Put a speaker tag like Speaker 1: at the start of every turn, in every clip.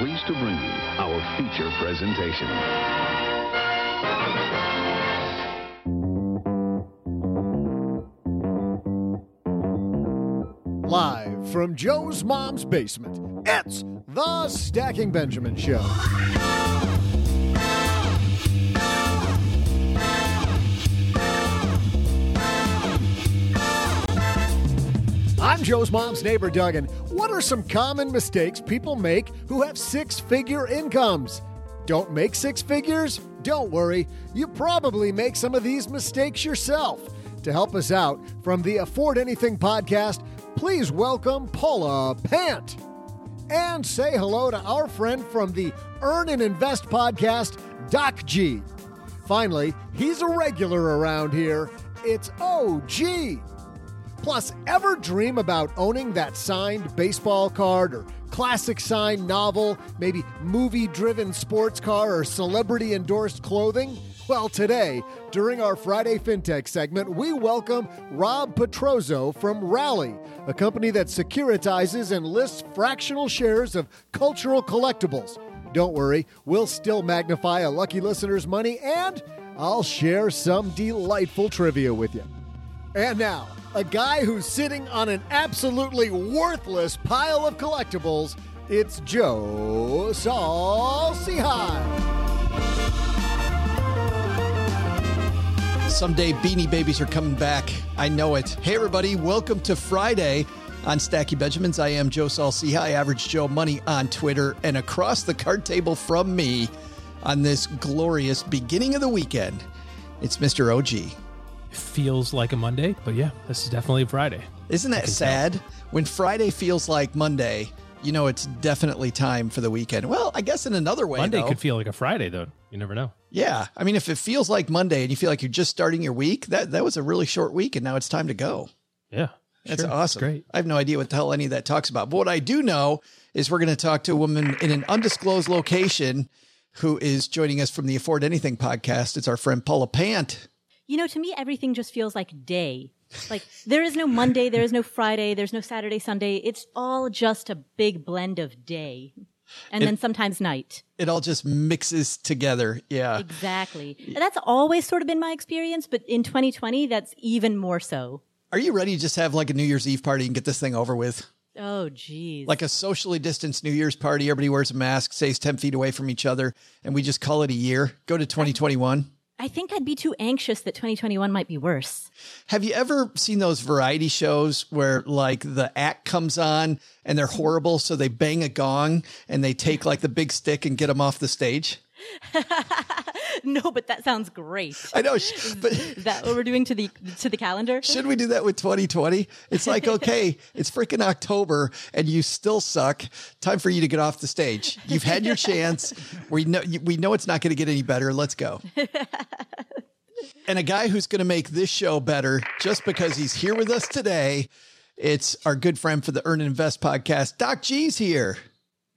Speaker 1: Pleased to bring you our feature presentation.
Speaker 2: Live from Joe's mom's basement, it's the Stacking Benjamin Show. I'm Joe's mom's neighbor, Doug, and what are some common mistakes people make who have six figure incomes? Don't make six figures? Don't worry, you probably make some of these mistakes yourself. To help us out from the Afford Anything podcast, please welcome Paula Pant. And say hello to our friend from the Earn and Invest podcast, Doc G. Finally, he's a regular around here. It's OG. Plus, ever dream about owning that signed baseball card or classic signed novel, maybe movie driven sports car or celebrity endorsed clothing? Well, today, during our Friday FinTech segment, we welcome Rob Petrozzo from Rally, a company that securitizes and lists fractional shares of cultural collectibles. Don't worry, we'll still magnify a lucky listener's money and I'll share some delightful trivia with you. And now, a guy who's sitting on an absolutely worthless pile of collectibles. It's Joe Saul-Sehy.
Speaker 3: Someday Beanie Babies are coming back. I know it. Hey, everybody, welcome to Friday on Stacky Benjamins. I am Joe Saul-Sehy, Average Joe Money on Twitter, and across the card table from me on this glorious beginning of the weekend, it's Mr. OG.
Speaker 4: Feels like a Monday, but yeah, this is definitely a Friday.
Speaker 3: Isn't that sad? When Friday feels like Monday, you know it's definitely time for the weekend. Well, I guess in another way,
Speaker 4: Monday
Speaker 3: though.
Speaker 4: could feel like a Friday, though. You never know.
Speaker 3: yeah, I mean, if it feels like Monday and you feel like you're just starting your week, that that was a really short week, and now it's time to go.
Speaker 4: Yeah,
Speaker 3: That's
Speaker 4: sure.
Speaker 3: awesome.
Speaker 4: Great.
Speaker 3: I have no idea what the hell any of that talks about. But what I do know is we're going to talk to a woman in an undisclosed location who is joining us from the Afford Anything podcast. It's our friend Paula Pant.
Speaker 5: You know, to me, everything just feels like day. Like there is no Monday, there is no Friday, there's no Saturday, Sunday. It's all just a big blend of day. And then sometimes night.
Speaker 3: It all just mixes together. Yeah.
Speaker 5: Exactly. And that's always sort of been my experience, but in 2020, that's even more so.
Speaker 3: Are you ready to just have like a New Year's Eve party and get this thing over with?
Speaker 5: Oh, geez.
Speaker 3: Like a socially distanced New Year's party. Everybody wears a mask, stays 10 feet away from each other, and we just call it a year. Go to 2021.
Speaker 5: I think I'd be too anxious that 2021 might be worse.
Speaker 3: Have you ever seen those variety shows where like the act comes on and they're horrible, so they bang a gong and they take like the big stick and get them off the stage?
Speaker 5: no, but that sounds great.
Speaker 3: I know, but
Speaker 5: Is that what we're doing to the to the calendar?
Speaker 3: should we do that with 2020? It's like, okay, it's freaking October and you still suck. Time for you to get off the stage. You've had your chance. We know we know it's not going to get any better. Let's go. and a guy who's going to make this show better just because he's here with us today. It's our good friend for the Earn and Invest podcast, Doc G's here.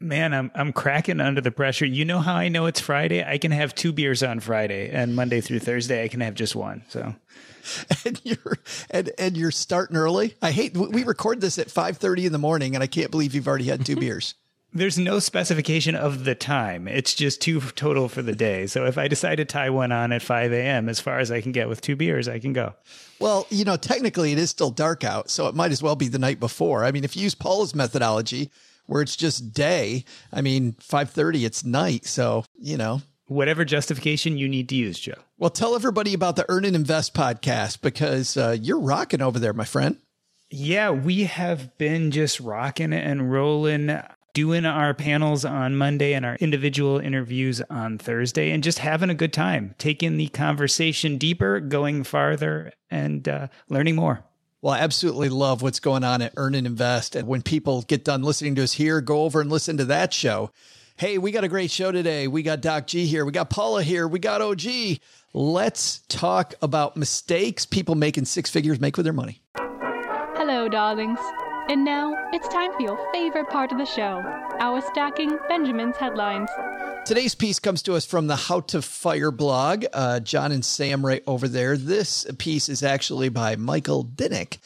Speaker 6: Man, I'm I'm cracking under the pressure. You know how I know it's Friday? I can have two beers on Friday, and Monday through Thursday I can have just one. So
Speaker 3: and you're and and you're starting early. I hate we record this at 5:30 in the morning and I can't believe you've already had two beers.
Speaker 6: there's no specification of the time. It's just two total for the day. So if I decide to tie one on at 5 a.m., as far as I can get with two beers, I can go.
Speaker 3: Well, you know, technically it is still dark out, so it might as well be the night before. I mean, if you use Paul's methodology where it's just day, I mean, 5:30 it's night, so, you know,
Speaker 6: Whatever justification you need to use, Joe.
Speaker 3: well, tell everybody about the Earn and Invest podcast because uh, you're rocking over there, my friend.
Speaker 6: Yeah, we have been just rocking and rolling, doing our panels on Monday and our individual interviews on Thursday, and just having a good time, taking the conversation deeper, going farther, and uh, learning more.
Speaker 3: Well, I absolutely love what's going on at Earn and Invest. And when people get done listening to us here, go over and listen to that show. Hey, we got a great show today. We got Doc G here. We got Paula here. We got OG. Let's talk about mistakes people making six figures make with their money.
Speaker 7: Hello, darlings. And now it's time for your favorite part of the show our stacking Benjamin's headlines.
Speaker 3: Today's piece comes to us from the How to Fire blog. Uh, John and Sam right over there. This piece is actually by Michael Dinich.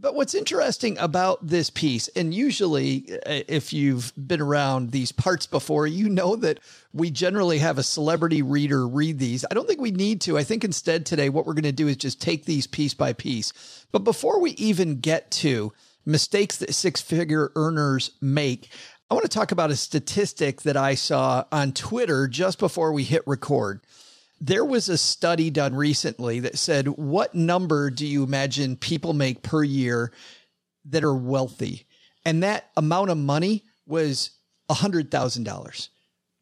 Speaker 3: But what's interesting about this piece, and usually uh, if you've been around these parts before, you know that we generally have a celebrity reader read these. I don't think we need to. I think instead today, what we're going to do is just take these piece by piece. But before we even get to mistakes that six figure earners make, I want to talk about a statistic that I saw on Twitter just before we hit record. There was a study done recently that said, What number do you imagine people make per year that are wealthy? And that amount of money was $100,000.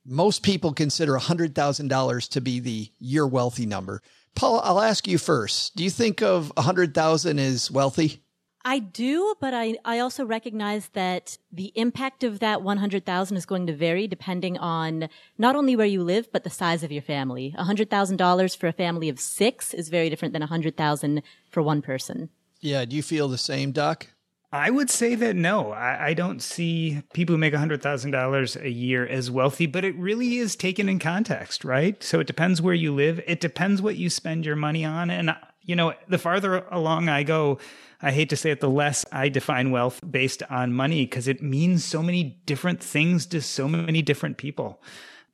Speaker 3: Most people consider $100,000 to be the year wealthy number. Paul, I'll ask you first. Do you think of 100,000 as wealthy?
Speaker 5: I do, but I, I also recognize that the impact of that 100,000 is going to vary depending on not only where you live, but the size of your family. $100,000 for a family of six is very different than 100,000 for one person.
Speaker 3: Yeah. Do you feel the same, Doc?
Speaker 6: I would say that no, I, I don't see people who make $100,000 a year as wealthy, but it really is taken in context, right? So it depends where you live. It depends what you spend your money on. And, you know, the farther along I go, I hate to say it, the less I define wealth based on money because it means so many different things to so many different people.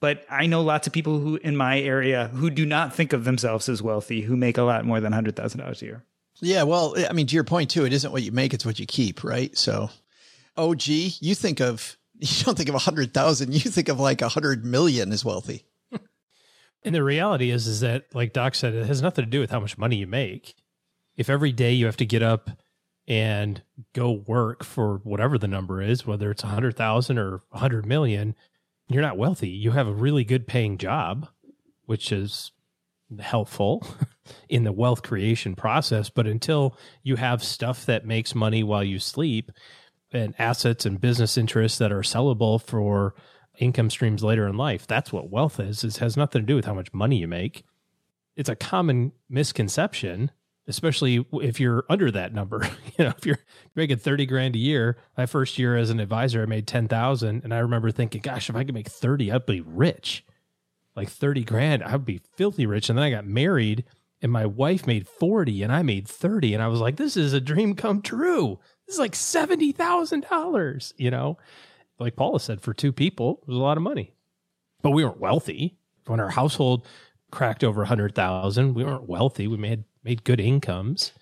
Speaker 6: But I know lots of people who in my area who do not think of themselves as wealthy, who make a lot more than $100,000 a year.
Speaker 3: Yeah, well, I mean, to your point too, it isn't what you make; it's what you keep, right? So, oh, OG, you think of you don't think of a hundred thousand, you think of like a hundred million as wealthy.
Speaker 4: And the reality is, is that like Doc said, it has nothing to do with how much money you make. If every day you have to get up and go work for whatever the number is, whether it's a hundred thousand or a hundred million, you're not wealthy. You have a really good paying job, which is helpful in the wealth creation process. But until you have stuff that makes money while you sleep and assets and business interests that are sellable for income streams later in life, that's what wealth is. It has nothing to do with how much money you make. It's a common misconception, especially if you're under that number. you know, if you're making 30 grand a year, my first year as an advisor, I made 10,000. And I remember thinking, gosh, if I could make 30, I'd be rich like 30 grand, I'd be filthy rich. And then I got married and my wife made 40 and I made 30. And I was like, this is a dream come true. This is like $70,000, you know? Like Paula said, for two people, it was a lot of money. But we weren't wealthy. When our household cracked over 100,000, we weren't wealthy. We made made good incomes.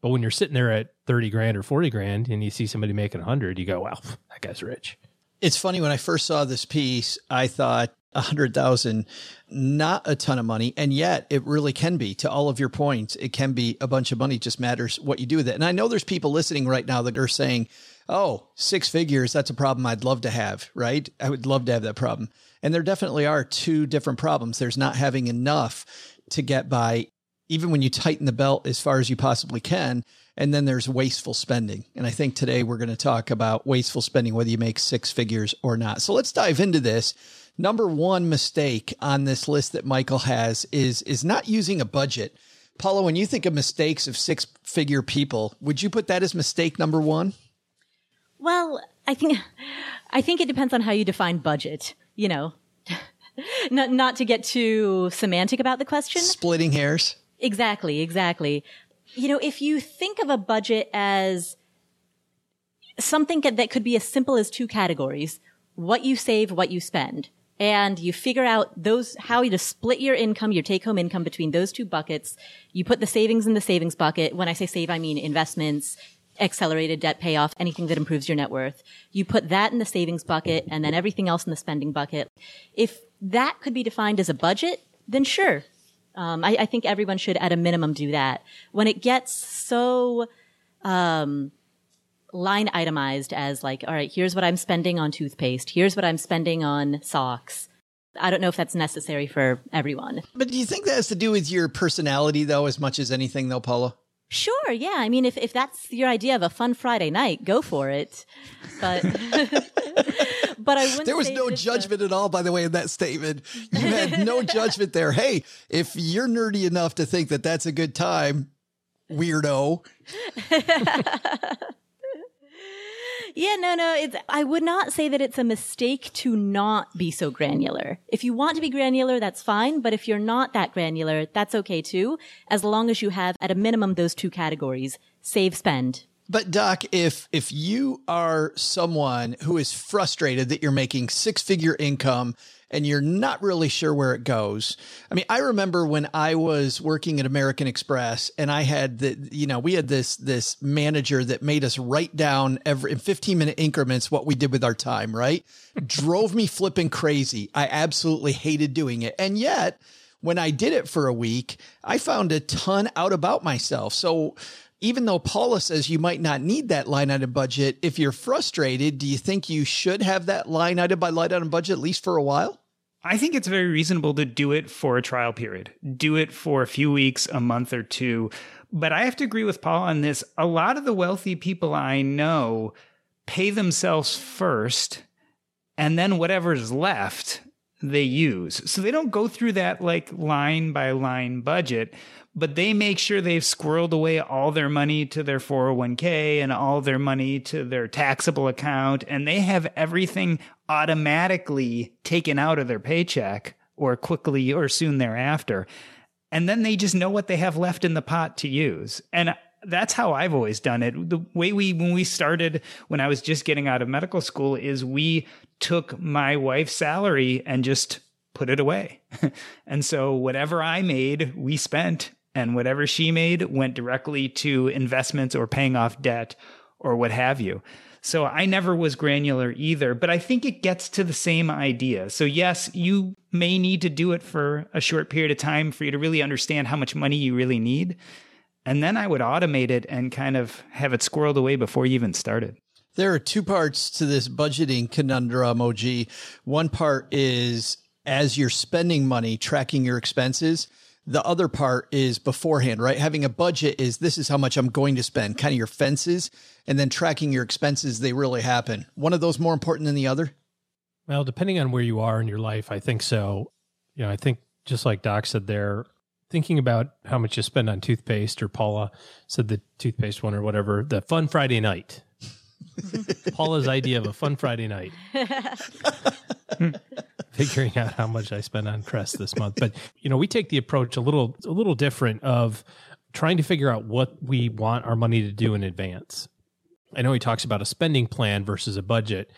Speaker 4: But when you're sitting there at 30 grand or 40 grand and you see somebody making a 100, you go, well, that guy's rich.
Speaker 3: It's funny when I first saw this piece, I thought a hundred thousand, not a ton of money. And yet it really can be to all of your points. It can be a bunch of money. Just matters what you do with it. And I know there's people listening right now that are saying, oh, six figures, that's a problem I'd love to have, right? I would love to have that problem. And there definitely are two different problems. There's not having enough to get by, even when you tighten the belt as far as you possibly can. And then there's wasteful spending. And I think today we're going to talk about wasteful spending, whether you make six figures or not. So let's dive into this. Number one mistake on this list that Michael has is, is not using a budget. Paula, when you think of mistakes of six figure people, would you put that as mistake number one?
Speaker 5: Well, I think, I think it depends on how you define budget, you know, not, not to get too semantic about the question.
Speaker 3: Splitting hairs.
Speaker 5: Exactly, exactly. You know, if you think of a budget as something that could be as simple as two categories, what you save, what you spend, and you figure out those, how you to split your income, your take home income between those two buckets. You put the savings in the savings bucket. When I say save, I mean investments, accelerated debt payoff, anything that improves your net worth. You put that in the savings bucket and then everything else in the spending bucket. If that could be defined as a budget, then sure. Um, I, I, think everyone should at a minimum do that. When it gets so, um, line itemized as like, all right, here's what I'm spending on toothpaste. Here's what I'm spending on socks. I don't know if that's necessary for everyone.
Speaker 3: But do you think that has to do with your personality though, as much as anything though, Paula?
Speaker 5: Sure, yeah. I mean, if, if that's your idea of a fun Friday night, go for it. But, but I wouldn't.
Speaker 3: There was no judgment a- at all, by the way, in that statement. You had no judgment there. Hey, if you're nerdy enough to think that that's a good time, weirdo.
Speaker 5: Yeah, no, no. It's, I would not say that it's a mistake to not be so granular. If you want to be granular, that's fine. But if you're not that granular, that's okay too. As long as you have at a minimum those two categories, save, spend.
Speaker 3: But Doc, if if you are someone who is frustrated that you're making six figure income and you're not really sure where it goes. I mean, I remember when I was working at American Express and I had the, you know, we had this, this manager that made us write down every in 15 minute increments what we did with our time, right? Drove me flipping crazy. I absolutely hated doing it. And yet, when I did it for a week, I found a ton out about myself. So even though Paula says you might not need that line item budget, if you're frustrated, do you think you should have that line item by line item budget at least for a while?
Speaker 6: I think it's very reasonable to do it for a trial period. Do it for a few weeks, a month or two. But I have to agree with Paul on this. A lot of the wealthy people I know pay themselves first, and then whatever's left, they use. So they don't go through that like line by line budget but they make sure they've squirreled away all their money to their 401k and all their money to their taxable account. And they have everything automatically taken out of their paycheck or quickly or soon thereafter. And then they just know what they have left in the pot to use. And that's how I've always done it. The way we, when we started, when I was just getting out of medical school, is we took my wife's salary and just put it away. and so whatever I made, we spent and whatever she made went directly to investments or paying off debt or what have you. So I never was granular either, but I think it gets to the same idea. So yes, you may need to do it for a short period of time for you to really understand how much money you really need. And then I would automate it and kind of have it squirreled away before you even started.
Speaker 3: There are two parts to this budgeting conundrum, OG. One part is as you're spending money, tracking your expenses the other part is beforehand, right? Having a budget is this is how much I'm going to spend, kind of your fences, and then tracking your expenses, they really happen. One of those more important than the other?
Speaker 4: Well, depending on where you are in your life, I think so. You know, I think just like Doc said there, thinking about how much you spend on toothpaste, or Paula said the toothpaste one or whatever, the fun Friday night. Paula's idea of a fun Friday night. figuring out how much I spent on Crest this month. But you know, we take the approach a little a little different of trying to figure out what we want our money to do in advance. I know he talks about a spending plan versus a budget,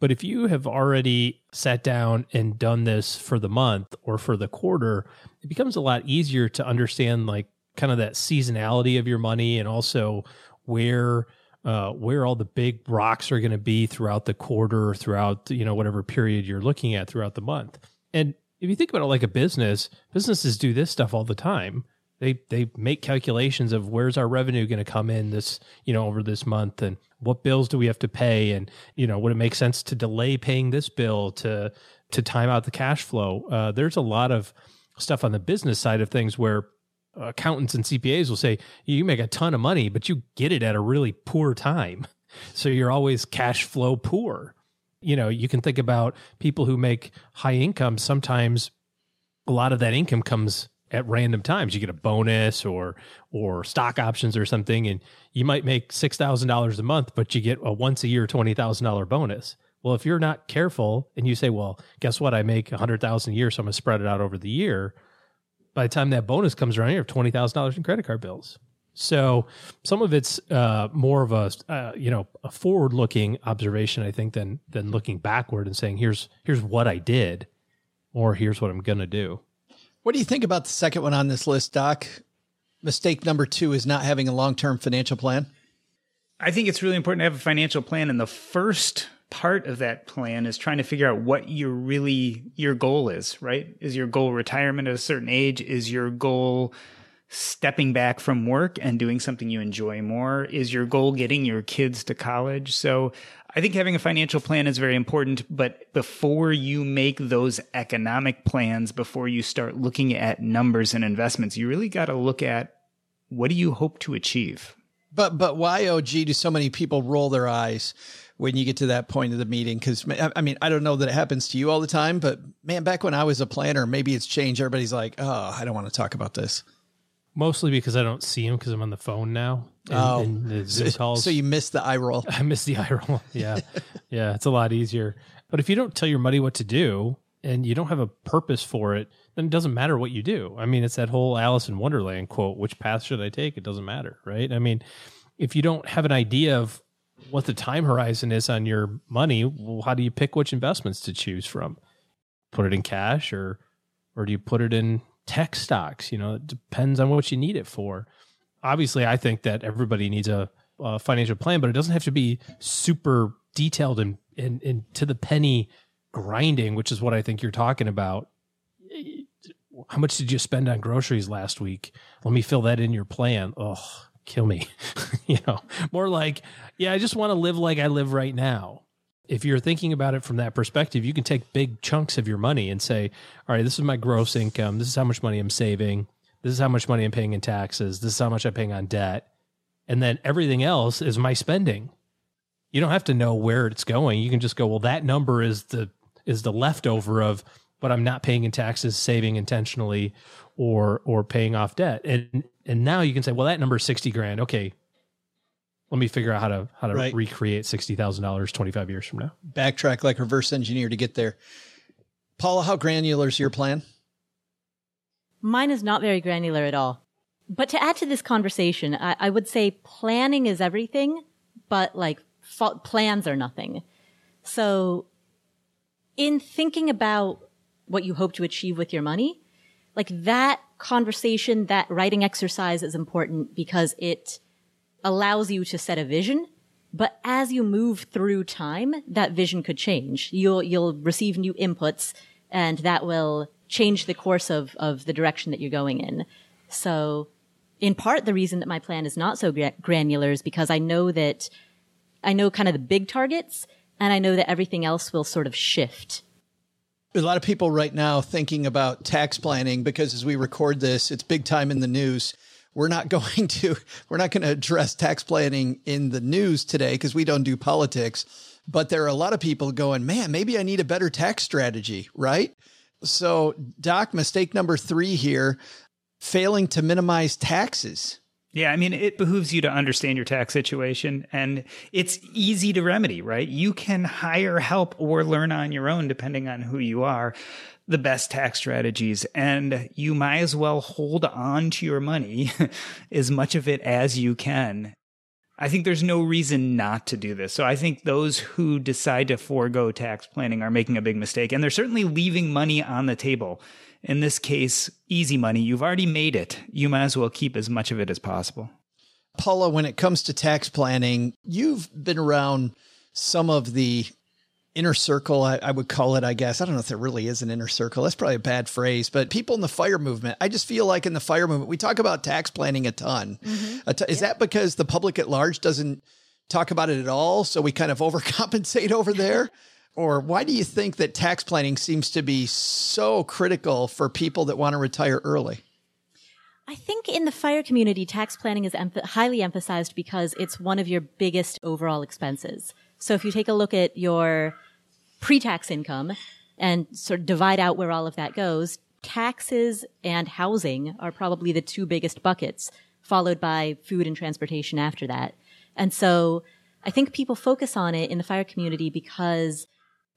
Speaker 4: but if you have already sat down and done this for the month or for the quarter, it becomes a lot easier to understand like kind of that seasonality of your money and also where uh, where all the big rocks are going to be throughout the quarter, throughout you know whatever period you're looking at throughout the month. And if you think about it like a business, businesses do this stuff all the time. They they make calculations of where's our revenue going to come in this you know over this month and what bills do we have to pay and you know would it make sense to delay paying this bill to to time out the cash flow. Uh, there's a lot of stuff on the business side of things where accountants and CPAs will say you make a ton of money, but you get it at a really poor time. So you're always cash flow poor. You know, you can think about people who make high income. Sometimes a lot of that income comes at random times. You get a bonus or or stock options or something, and you might make six thousand dollars a month, but you get a once a year twenty thousand dollar bonus. Well, if you're not careful and you say, "Well, guess what? I make a hundred thousand a year, so I'm gonna spread it out over the year." By the time that bonus comes around, you have twenty thousand dollars in credit card bills. So some of it's uh, more of a uh, you know a forward looking observation, I think, than than looking backward and saying here's here's what I did, or here's what I'm gonna do.
Speaker 3: What do you think about the second one on this list, Doc? Mistake number two is not having a long term financial plan.
Speaker 6: I think it's really important to have a financial plan, and the first part of that plan is trying to figure out what your really your goal is right? Is your goal retirement at a certain age? Is your goal stepping back from work and doing something you enjoy more? Is your goal getting your kids to college? So i think having a financial plan is very important but before you make those economic plans before you start looking at numbers and investments you really got to look at what do you hope to achieve?
Speaker 3: But but why og do so many people roll their eyes when you get to that point of the meeting. Cause I mean, I don't know that it happens to you all the time, but man, back when I was a planner, maybe it's changed. Everybody's like, oh, I don't want to talk about this.
Speaker 4: Mostly because I don't see him because I'm on the phone now.
Speaker 3: And, oh, and the Zoom calls. So you miss the eye roll.
Speaker 4: I miss the eye roll. Yeah. yeah. It's a lot easier. But if you don't tell your money what to do and you don't have a purpose for it, then it doesn't matter what you do. I mean, it's that whole Alice in Wonderland quote, which path should I take? It doesn't matter. Right. I mean, if you don't have an idea of what the time horizon is on your money, how do you pick which investments to choose from? Put it in cash or or do you put it in tech stocks? You know, it depends on what you need it for. Obviously, I think that everybody needs a, a financial plan, but it doesn't have to be super detailed and, and, and to the penny grinding, which is what I think you're talking about. How much did you spend on groceries last week? Let me fill that in your plan. Oh, kill me. you know, more like, yeah, I just want to live like I live right now. If you're thinking about it from that perspective, you can take big chunks of your money and say, all right, this is my gross income. This is how much money I'm saving. This is how much money I'm paying in taxes. This is how much I'm paying on debt. And then everything else is my spending. You don't have to know where it's going. You can just go, well, that number is the is the leftover of what I'm not paying in taxes, saving intentionally, or or paying off debt. And and now you can say, well, that number is sixty grand. Okay, let me figure out how to how to right. recreate sixty thousand dollars twenty five years from now.
Speaker 3: Backtrack like reverse engineer to get there. Paula, how granular is your plan?
Speaker 5: Mine is not very granular at all. But to add to this conversation, I, I would say planning is everything, but like fa- plans are nothing. So in thinking about what you hope to achieve with your money, like that conversation, that writing exercise is important because it allows you to set a vision. But as you move through time, that vision could change. You'll, you'll receive new inputs and that will change the course of, of the direction that you're going in. So in part, the reason that my plan is not so granular is because I know that I know kind of the big targets and I know that everything else will sort of shift
Speaker 3: a lot of people right now thinking about tax planning because as we record this, it's big time in the news. We're not going to we're not going to address tax planning in the news today because we don't do politics. But there are a lot of people going, man, maybe I need a better tax strategy, right? So, Doc, mistake number three here failing to minimize taxes.
Speaker 6: Yeah, I mean, it behooves you to understand your tax situation and it's easy to remedy, right? You can hire help or learn on your own, depending on who you are, the best tax strategies. And you might as well hold on to your money, as much of it as you can. I think there's no reason not to do this. So I think those who decide to forego tax planning are making a big mistake and they're certainly leaving money on the table in this case, easy money. You've already made it. You might as well keep as much of it as possible.
Speaker 3: Paula, when it comes to tax planning, you've been around some of the inner circle, I, I, would call it, I guess. I don't know if there really is an inner circle. That's probably a bad phrase, but people in the fire movement, I just feel like in the fire movement, we talk about tax planning a ton. Mm-hmm. A t- is yeah. that because the public at large doesn't talk about it at all? So we kind of overcompensate over there? or why do you think that tax planning seems to be so critical for people that want to retire early?
Speaker 5: I think in the fire community, tax planning is highly emphasized because it's one of your biggest overall expenses. So if you take a look at your pre-tax income and sort of divide out where all of that goes, taxes and housing are probably the two biggest buckets, followed by food and transportation after that. And so I think people focus on it in the fire community because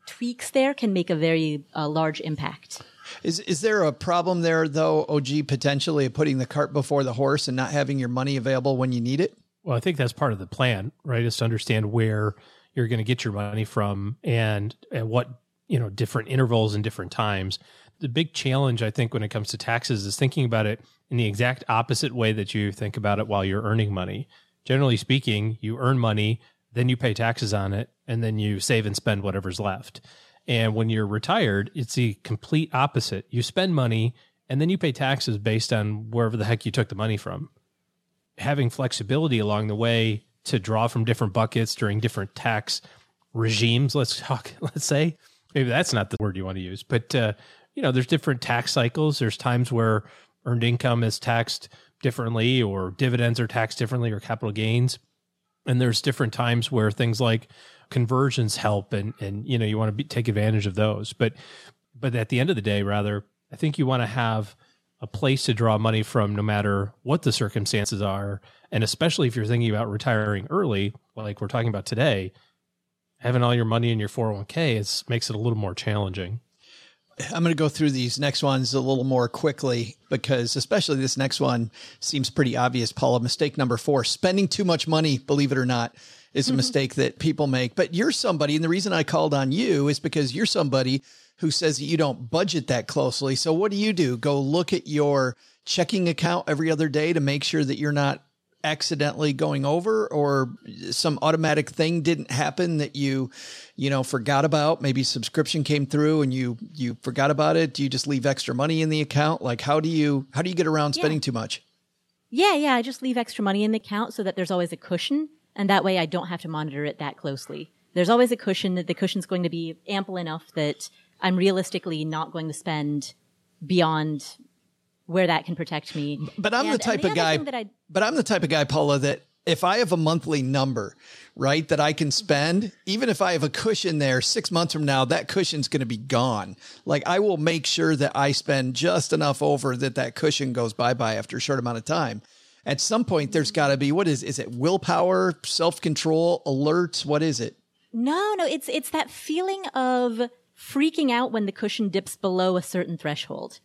Speaker 5: tweaks there can make a very uh, large impact.
Speaker 3: Is is there a problem there though, OG, potentially putting the cart before the horse and not having your money available when you need it?
Speaker 4: Well, I think that's part of the plan, right? Is to understand where you're going to get your money from and at what you know different intervals and different times. The big challenge, I think, when it comes to taxes is thinking about it in the exact opposite way that you think about it while you're earning money. Generally speaking, you earn money, then you pay taxes on it, and then you save and spend whatever's left. And when you're retired, it's the complete opposite. You spend money and then you pay taxes based on wherever the heck you took the money from. Having flexibility along the way to draw from different buckets during different tax regimes, let's talk, let's say, maybe that's not the word you want to use, but, uh, you know, there's different tax cycles. There's times where earned income is taxed differently or dividends are taxed differently or capital gains. And there's different times where things like conversions help and and you know you want to be, take advantage of those but but at the end of the day rather i think you want to have a place to draw money from no matter what the circumstances are and especially if you're thinking about retiring early like we're talking about today having all your money in your 401k is makes it a little more challenging
Speaker 3: I'm going to go through these next ones a little more quickly because, especially this next one, seems pretty obvious. Paula, mistake number four: spending too much money. Believe it or not, is a mm-hmm. mistake that people make. But you're somebody, and the reason I called on you is because you're somebody who says that you don't budget that closely. So what do you do? Go look at your checking account every other day to make sure that you're not accidentally going over or some automatic thing didn't happen that you you know forgot about maybe subscription came through and you you forgot about it do you just leave extra money in the account like how do you how do you get around spending yeah. too much
Speaker 5: yeah yeah i just leave extra money in the account so that there's always a cushion and that way I don't have to monitor it that closely. There's always a cushion that the cushion's going to be ample enough that I'm realistically not going to spend beyond where that can protect me.
Speaker 3: But I'm and, the type the of guy but I'm the type of guy Paula that if I have a monthly number, right, that I can spend, even if I have a cushion there 6 months from now, that cushion's going to be gone. Like I will make sure that I spend just enough over that that cushion goes bye-bye after a short amount of time at some point there's got to be what is is it willpower self-control alerts? What is it?
Speaker 5: No no it's it's that feeling of freaking out when the cushion dips below a certain threshold.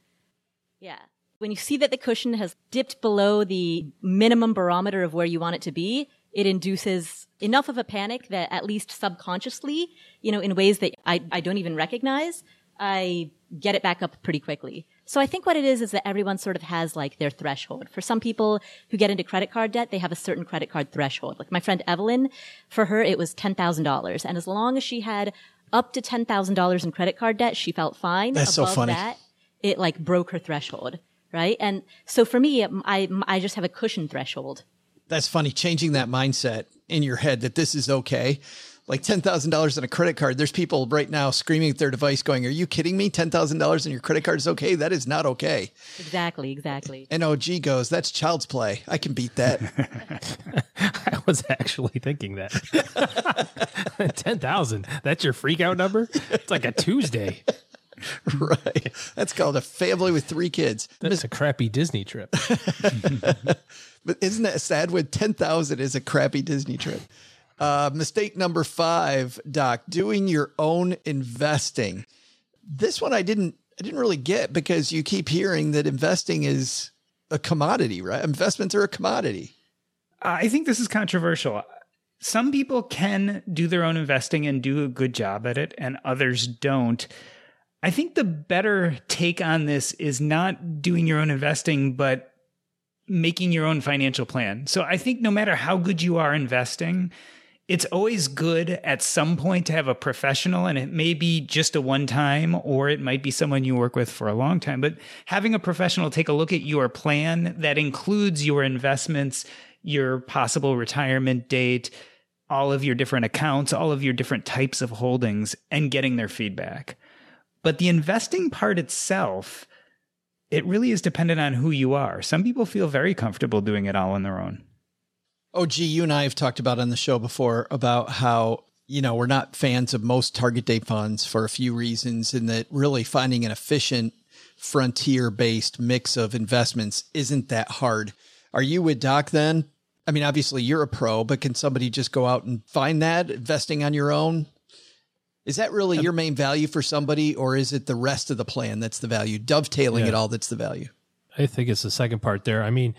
Speaker 5: Yeah. When you see that the cushion has dipped below the minimum barometer of where you want it to be it induces enough of a panic that at least subconsciously you know in ways that i, I don't even recognize i get it back up pretty quickly so I think what it is is that everyone sort of has like their threshold. For some people who get into credit card debt, they have a certain credit card threshold. Like my friend Evelyn, for her it was $10,000. And as long as she had up to $10,000 in credit card debt, she felt fine.
Speaker 3: That's Above so funny. That,
Speaker 5: it like broke her threshold, right? And so for me, I I just have a cushion threshold.
Speaker 3: That's funny changing that mindset in your head that this is okay like $10,000 on a credit card. There's people right now screaming at their device going, Are you kidding me? $10,000 on your credit card is okay. That is not okay.
Speaker 5: Exactly, exactly.
Speaker 3: And oh, OG goes, That's child's play. I can beat that.
Speaker 4: I was actually thinking that. 10,000. That's your freak out number? It's like a Tuesday.
Speaker 3: right. That's called a family with three kids.
Speaker 4: That's a crappy Disney trip.
Speaker 3: but isn't that sad when 10,000 is a crappy Disney trip? Uh, mistake number five, Doc, doing your own investing. This one I didn't I didn't really get because you keep hearing that investing is a commodity, right? Investments are a commodity.
Speaker 6: I think this is controversial. Some people can do their own investing and do a good job at it, and others don't. I think the better take on this is not doing your own investing, but making your own financial plan. So I think no matter how good you are investing, it's always good at some point to have a professional and it may be just a one time or it might be someone you work with for a long time but having a professional take a look at your plan that includes your investments your possible retirement date all of your different accounts all of your different types of holdings and getting their feedback. But the investing part itself it really is dependent on who you are. Some people feel very comfortable doing it all on their own
Speaker 3: Oh, gee, you and I have talked about on the show before about how, you know, we're not fans of most target date funds for a few reasons, and that really finding an efficient frontier based mix of investments isn't that hard. Are you with Doc then? I mean, obviously you're a pro, but can somebody just go out and find that investing on your own? Is that really your main value for somebody, or is it the rest of the plan that's the value, dovetailing
Speaker 4: Yeah.
Speaker 3: it all that's the value?
Speaker 4: I think it's the second part there. I mean,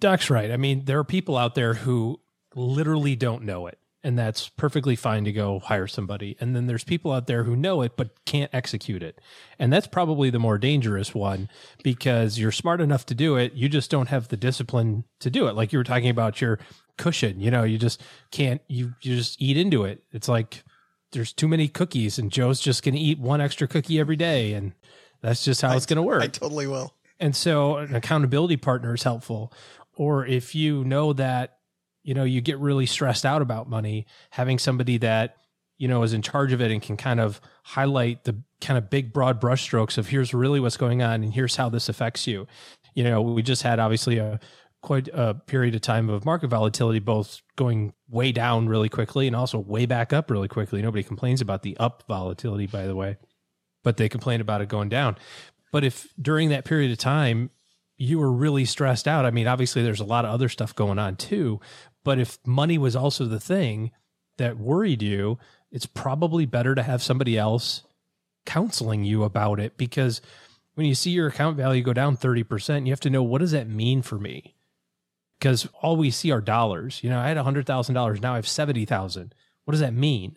Speaker 4: Doc's right. I mean, there are people out there who literally don't know it, and that's perfectly fine to go hire somebody. And then there's people out there who know it but can't execute it. And that's probably the more dangerous one because you're smart enough to do it, you just don't have the discipline to do it. Like you were talking about your cushion, you know, you just can't you you just eat into it. It's like there's too many cookies and Joe's just going to eat one extra cookie every day and that's just how it's going to work.
Speaker 3: I totally will.
Speaker 4: And so an accountability partner is helpful. Or if you know that, you know, you get really stressed out about money, having somebody that, you know, is in charge of it and can kind of highlight the kind of big broad brushstrokes of here's really what's going on and here's how this affects you. You know, we just had obviously a quite a period of time of market volatility, both going way down really quickly and also way back up really quickly. Nobody complains about the up volatility, by the way, but they complain about it going down. But if during that period of time you were really stressed out, I mean, obviously there's a lot of other stuff going on too. But if money was also the thing that worried you, it's probably better to have somebody else counseling you about it because when you see your account value go down 30%, you have to know what does that mean for me? Because all we see are dollars. You know, I had $100,000, now I have 70,000. What does that mean?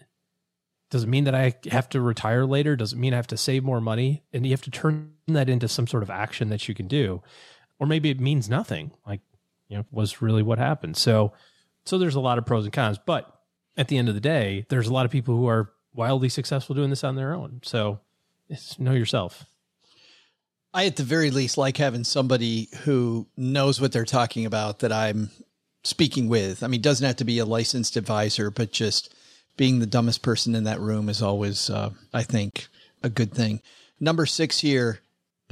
Speaker 4: Does it mean that I have to retire later? Does it mean I have to save more money? And you have to turn that into some sort of action that you can do. Or maybe it means nothing. Like, you know, was really what happened. So so there's a lot of pros and cons, but at the end of the day, there's a lot of people who are wildly successful doing this on their own. So know yourself.
Speaker 3: I, at the very least, like having somebody who knows what they're talking about that I'm speaking with. I mean, doesn't have to be a licensed advisor, but just being the dumbest person in that room is always, uh, I think, a good thing. Number six here,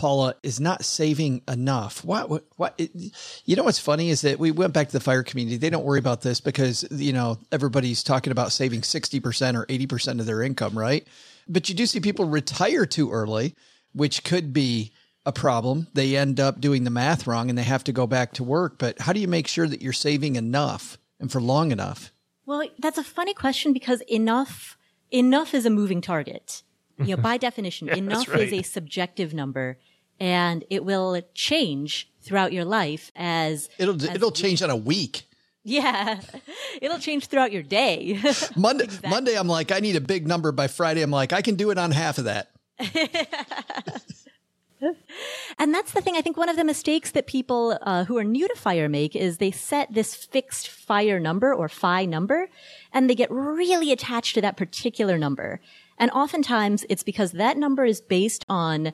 Speaker 3: Paula is not saving enough. What, what, what it, you know, what's funny is that we went back to the fire community. They don't worry about this because, you know, everybody's talking about saving 60% or 80% of their income, right? But you do see people retire too early, which could be a problem. They end up doing the math wrong and they have to go back to work. But how do you make sure that you're saving enough and for long enough?
Speaker 5: Well, that's a funny question because enough enough is a moving target. You know, by definition, enough is a subjective number and it will change throughout your life as
Speaker 3: It'll
Speaker 5: as
Speaker 3: it'll change on a week.
Speaker 5: Yeah. It'll change throughout your day.
Speaker 3: Monday Monday I'm like I need a big number by Friday I'm like I can do it on half of that.
Speaker 5: And that's the thing. I think one of the mistakes that people uh, who are new to fire make is they set this fixed fire number or FI number, and they get really attached to that particular number. And oftentimes it's because that number is based on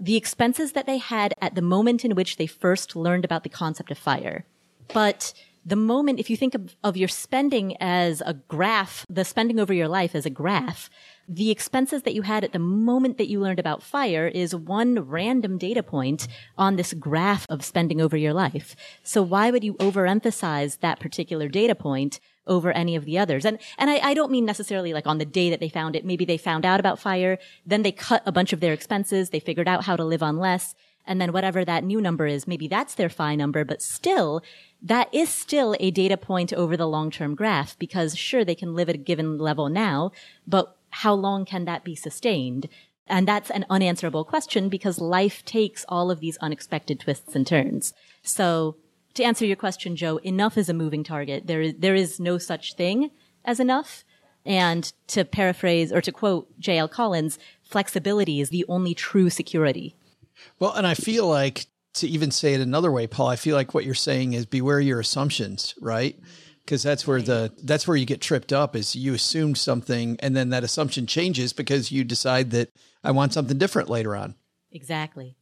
Speaker 5: the expenses that they had at the moment in which they first learned about the concept of fire. But the moment, if you think of, of your spending as a graph, the spending over your life as a graph, the expenses that you had at the moment that you learned about fire is one random data point on this graph of spending over your life. So why would you overemphasize that particular data point over any of the others? And, and I, I don't mean necessarily like on the day that they found it. Maybe they found out about fire, then they cut a bunch of their expenses, they figured out how to live on less, and then whatever that new number is, maybe that's their FI number, but still, that is still a data point over the long-term graph because sure, they can live at a given level now, but how long can that be sustained? And that's an unanswerable question because life takes all of these unexpected twists and turns. So to answer your question, Joe, enough is a moving target. There is, there is no such thing as enough. And to paraphrase or to quote J.L. Collins, flexibility is the only true security.
Speaker 3: Well, and I feel like to even say it another way, Paul, I feel like what you're saying is beware your assumptions, right? because that's where the that's where you get tripped up is you assumed something and then that assumption changes because you decide that I want something different later on.
Speaker 5: Exactly.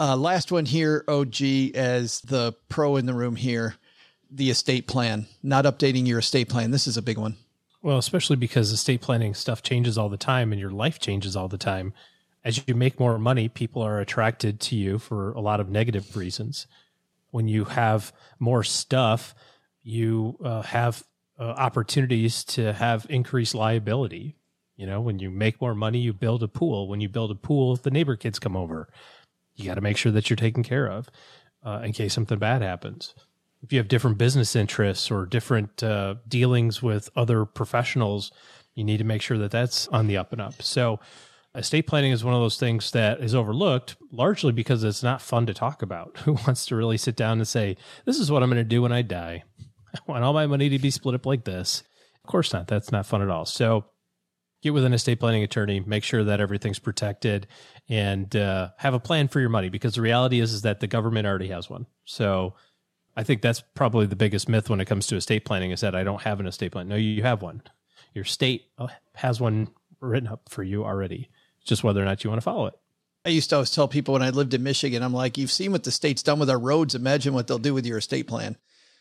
Speaker 3: Uh, last one here, OG, as the pro in the room here, the estate plan. Not updating your estate plan. This is a big one.
Speaker 4: Well, especially because estate planning stuff changes all the time and your life changes all the time. As you make more money, people are attracted to you for a lot of negative reasons. When you have more stuff, you uh, have uh, opportunities to have increased liability. You know, when you make more money, you build a pool. When you build a pool, the neighbor kids come over. You got to make sure that you're taken care of uh, in case something bad happens. If you have different business interests or different uh, dealings with other professionals, you need to make sure that that's on the up and up. So, estate planning is one of those things that is overlooked largely because it's not fun to talk about. Who wants to really sit down and say, This is what I'm going to do when I die? I want all my money to be split up like this. Of course not. That's not fun at all. So, get with an estate planning attorney, make sure that everything's protected, and uh, have a plan for your money because the reality is, is that the government already has one. So, I think that's probably the biggest myth when it comes to estate planning is that I don't have an estate plan. No, you have one. Your state uh, has one written up for you already. It's just whether or not you want to follow it.
Speaker 3: I used to always tell people when I lived in Michigan, I'm like, you've seen what the state's done with our roads. Imagine what they'll do with your estate plan.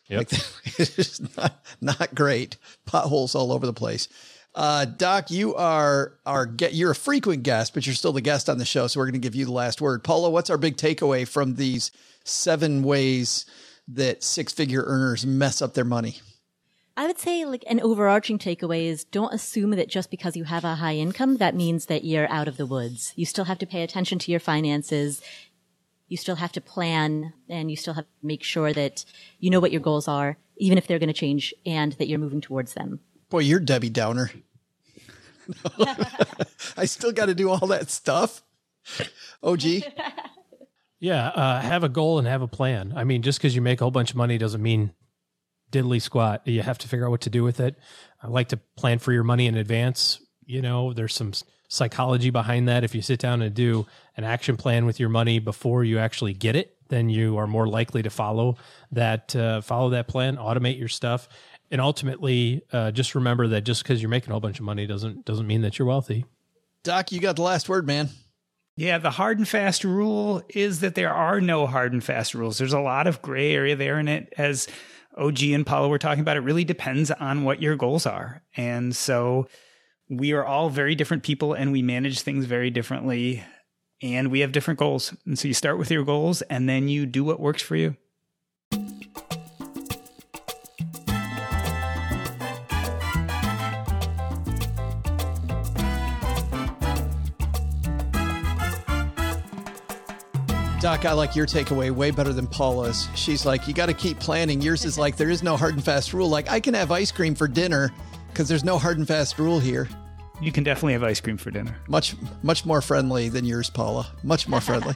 Speaker 4: Yep.
Speaker 3: Like, it's not, not great. Potholes all over the place. Uh, Doc, you are our get. You're a frequent guest, but you're still the guest on the show, so we're going to give you the last word. Paula, what's our big takeaway from these seven ways that six figure earners mess up their money?
Speaker 5: I would say like an overarching takeaway is don't assume that just because you have a high income, that means that you're out of the woods. You still have to pay attention to your finances. You still have to plan and you still have to make sure that you know what your goals are, even if they're going to change and that you're moving towards them.
Speaker 3: Boy, you're Debbie Downer. I still got to do all that stuff. OG.
Speaker 4: Yeah, uh, have a goal and have a plan. I mean, just because you make a whole bunch of money doesn't mean diddly squat. You have to figure out what to do with it. I like to plan for your money in advance. You know, there's some psychology behind that. If you sit down and do an action plan with your money before you actually get it, then you are more likely to follow that uh, follow that plan, automate your stuff, and ultimately uh, just remember that just because you're making a whole bunch of money doesn't doesn't mean that you're wealthy.
Speaker 3: Doc, you got the last word, man.
Speaker 6: Yeah, the hard and fast rule is that there are no hard and fast rules. There's a lot of gray area there in it. As OG and Paula were talking about, it really depends on what your goals are. And so we are all very different people and we manage things very differently and we have different goals. And so you start with your goals and then you do what works for you.
Speaker 3: Doc, I like your takeaway way better than Paula's. She's like, you got to keep planning. Yours is like, there is no hard and fast rule. Like, I can have ice cream for dinner because there's no hard and fast rule here.
Speaker 6: You can definitely have ice cream for dinner.
Speaker 3: Much, much more friendly than yours, Paula. Much more friendly.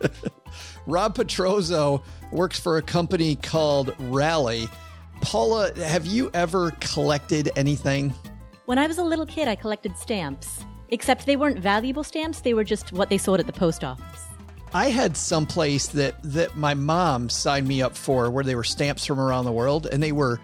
Speaker 3: Rob Petrozzo works for a company called Rally. Paula, have you ever collected anything?
Speaker 5: When I was a little kid, I collected stamps. Except they weren't valuable stamps, they were just what they sold at the post office.
Speaker 3: I had some place that that my mom signed me up for where they were stamps from around the world and they were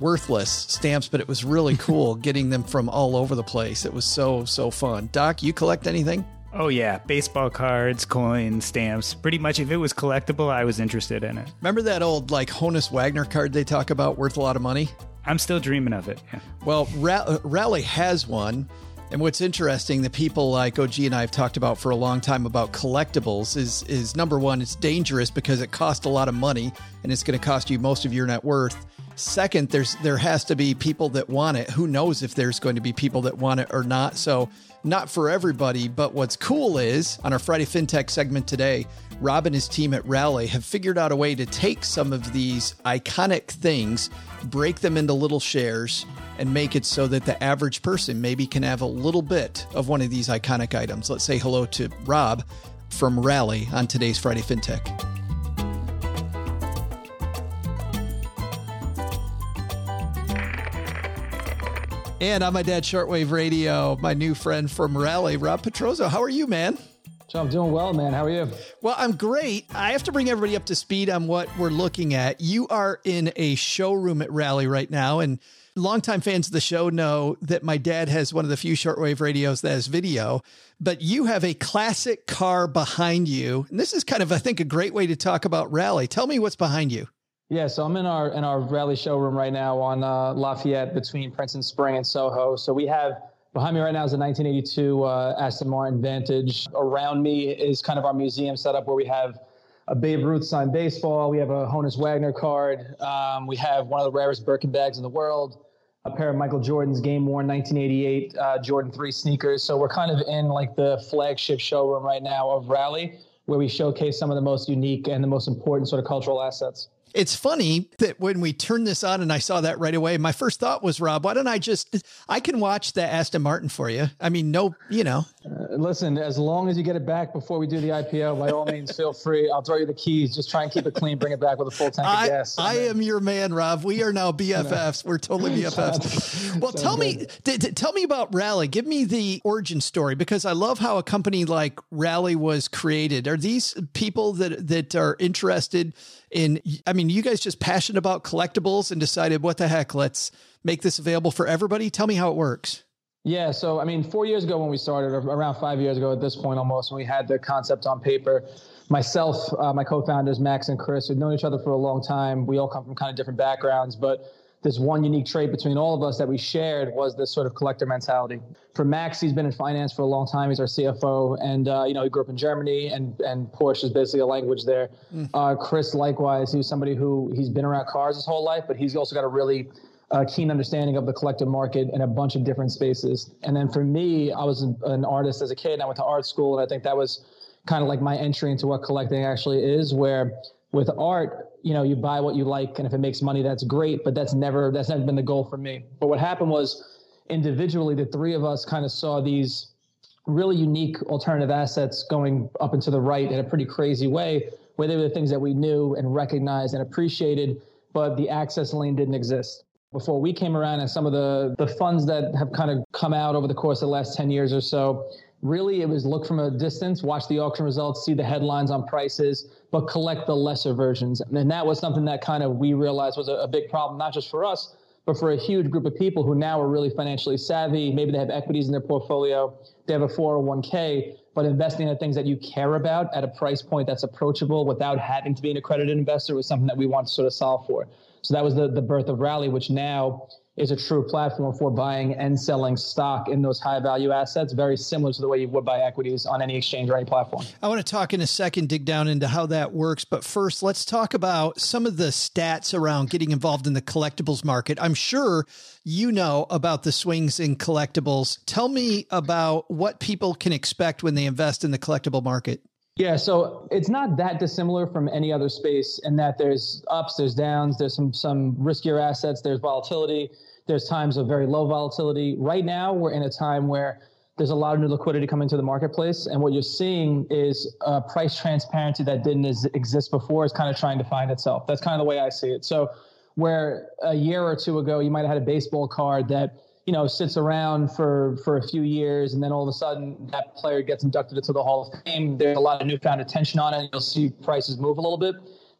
Speaker 3: worthless stamps, but it was really cool getting them from all over the place. It was so so fun. Doc, you collect anything?
Speaker 6: Oh, yeah. Baseball cards, coins, stamps. Pretty much if it was collectible, I was interested in it.
Speaker 3: Remember that old like Honus Wagner card they talk about worth a lot of money?
Speaker 6: I'm still dreaming of it. Yeah.
Speaker 3: Well, Ra- Rally has one. And what's interesting, the people like OG and I have talked about for a long time about collectibles is is number one, it's dangerous because it costs a lot of money and it's going to cost you most of your net worth. Second, there's there has to be people that want it. Who knows if there's going to be people that want it or not? So not for everybody. But what's cool is on our Friday FinTech segment today, Rob and his team at Rally have figured out a way to take some of these iconic things, break them into little shares, and make it so that the average person maybe can have a little bit of one of these iconic items. Let's say hello to Rob from Rally on today's Friday FinTech. And on my dad's shortwave radio, my new friend from Rally, Rob Petrozzo. How are you, man?
Speaker 8: So I'm doing well, man. How are you?
Speaker 3: Well, I'm great. I have to bring everybody up to speed on what we're looking at. You are in a showroom at Rally right now, and longtime fans of the show know that my dad has one of the few shortwave radios that has video, but you have a classic car behind you. And this is kind of, I think, a great way to talk about Rally. Tell me what's behind you.
Speaker 8: Yeah, so I'm in our in our Rally showroom right now on uh, Lafayette between Prince and Spring and Soho. So we have Behind me right now is a 1982 uh, Aston Martin Vantage. Around me is kind of our museum setup where we have a Babe Ruth signed baseball. We have a Honus Wagner card. Um, we have one of the rarest Birkin bags in the world. A pair of Michael Jordan's game worn 1988 uh, Jordan 3 sneakers. So we're kind of in like the flagship showroom right now of Rally, where we showcase some of the most unique and the most important sort of cultural assets.
Speaker 3: It's funny that when we turned this on and I saw that right away, my first thought was, Rob, why don't I just, I can watch the Aston Martin for you. I mean, no, you know.
Speaker 8: Uh, listen, as long as you get it back before we do the IPO, by all means, feel free. I'll throw you the keys. Just try and keep it clean. Bring it back with a full tank
Speaker 3: I,
Speaker 8: of gas.
Speaker 3: I am your man, Rob. We are now BFFs. We're totally BFFs. well, tell me, d- d- tell me about Rally. Give me the origin story because I love how a company like Rally was created. Are these people that that are interested in? I mean, you guys just passionate about collectibles and decided, what the heck, let's make this available for everybody. Tell me how it works.
Speaker 8: Yeah, so I mean, four years ago when we started, or around five years ago at this point almost, when we had the concept on paper, myself, uh, my co-founders Max and Chris, we've known each other for a long time. We all come from kind of different backgrounds, but this one unique trait between all of us that we shared was this sort of collector mentality. For Max, he's been in finance for a long time. He's our CFO, and uh, you know he grew up in Germany, and and Porsche is basically a language there. Mm. Uh, Chris, likewise, he was somebody who he's been around cars his whole life, but he's also got a really uh, keen understanding of the collector market in a bunch of different spaces. And then for me, I was an artist as a kid, and I went to art school, and I think that was kind of like my entry into what collecting actually is, where with art, you know, you buy what you like, and if it makes money, that's great. But that's never that's never been the goal for me. But what happened was, individually, the three of us kind of saw these really unique alternative assets going up and to the right in a pretty crazy way, where they were the things that we knew and recognized and appreciated, but the access lane didn't exist. Before we came around, and some of the the funds that have kind of come out over the course of the last ten years or so really it was look from a distance, watch the auction results, see the headlines on prices, but collect the lesser versions. And that was something that kind of we realized was a, a, big problem, not just for us, but for a huge group of people who now are really financially savvy. Maybe they have equities in their portfolio, they have a 401k, but investing in things that you care about at a price point that's approachable without having to be an accredited investor was something that we want to sort of solve for. So that was the, the birth of Rally, which now is a true platform for buying and selling stock in those high value assets, very similar to the way you would buy equities on any exchange or any platform.
Speaker 3: I want to talk in a second, dig down into how that works. But first, let's talk about some of the stats around getting involved in the collectibles market. I'm sure you know about the swings in collectibles. Tell me about what people can expect when they invest in the collectible market.
Speaker 8: Yeah, so it's not that dissimilar from any other space in that there's ups, there's downs, there's some some riskier assets, there's volatility, there's times of very low volatility. Right now, we're in a time where there's a lot of new liquidity coming to the marketplace, and what you're seeing is price transparency that didn't exist before is kind of trying to find itself. That's kind of the way I see it. So, where a year or two ago you might have had a baseball card that you know, sits around for, for a few years and then all of a sudden that player gets inducted into the Hall of Fame. There's a lot of newfound attention on it. You'll see prices move a little bit.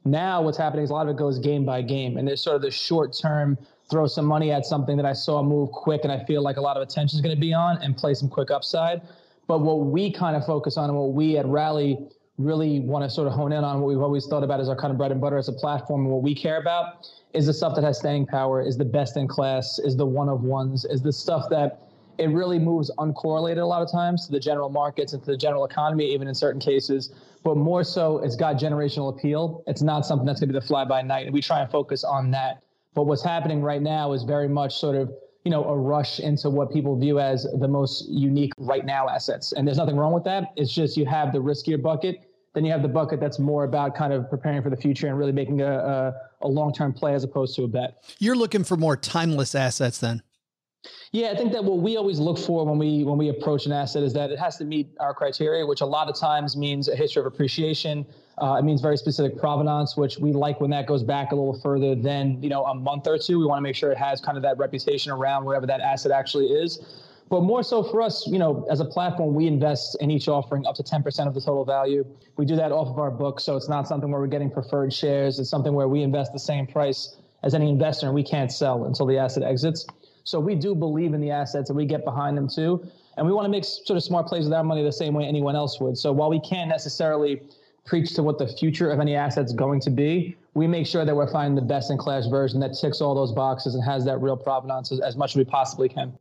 Speaker 8: Now what's happening is a lot of it goes game by game and there's sort of the short term throw some money at something that I saw move quick and I feel like a lot of attention is going to be on and play some quick upside. But what we kind of focus on and what we at Rally really want to sort of hone in on what we've always thought about as our kind of bread and butter as a platform and what we care about is the stuff that has staying power, is the best in class, is the one of ones, is the stuff that it really moves uncorrelated a lot of times to the general markets and to the general economy, even in certain cases. But more so, it's got generational appeal. It's not something that's going to be the fly by night. And we try and focus on that. But what's happening right now is very much sort of, you know, a rush into what people view as the most unique right now assets. And there's nothing wrong with that. It's just you have the riskier bucket then you have the bucket that's more about kind of preparing for the future and really making a, a, a long term play as opposed to a bet.
Speaker 3: You're looking for more timeless assets then.
Speaker 8: Yeah, I think that what we always look for when we when we approach an asset is that it has to meet our criteria, which a lot of times means a history of appreciation. Uh, it means very specific provenance, which we like when that goes back a little further than you know a month or two. We want to make sure it has kind of that reputation around wherever that asset actually is. But more so for us, you know, as a platform, we invest in each offering up to 10% of the total value. We do that off of our book. So it's not something where we're getting preferred shares. It's something where we invest the same price as any investor and we can't sell until the asset exits. So we do believe in the assets and we get behind them too. And we want to make sort of smart plays with our money the same way anyone else would. So while we can't necessarily preach to what the future of any asset's going to be, we make sure that we're finding the best in class version that ticks all those boxes and has that real provenance as, as much as we possibly can.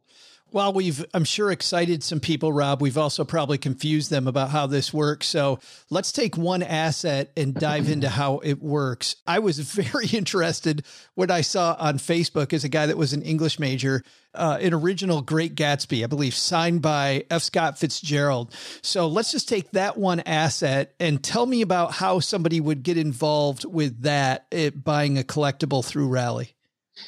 Speaker 3: Well, we've, I'm sure, excited some people, Rob. We've also probably confused them about how this works. So let's take one asset and dive into how it works. I was very interested when I saw on Facebook as a guy that was an English major, uh, an original Great Gatsby, I believe, signed by F. Scott Fitzgerald. So let's just take that one asset and tell me about how somebody would get involved with that, it, buying a collectible through Rally.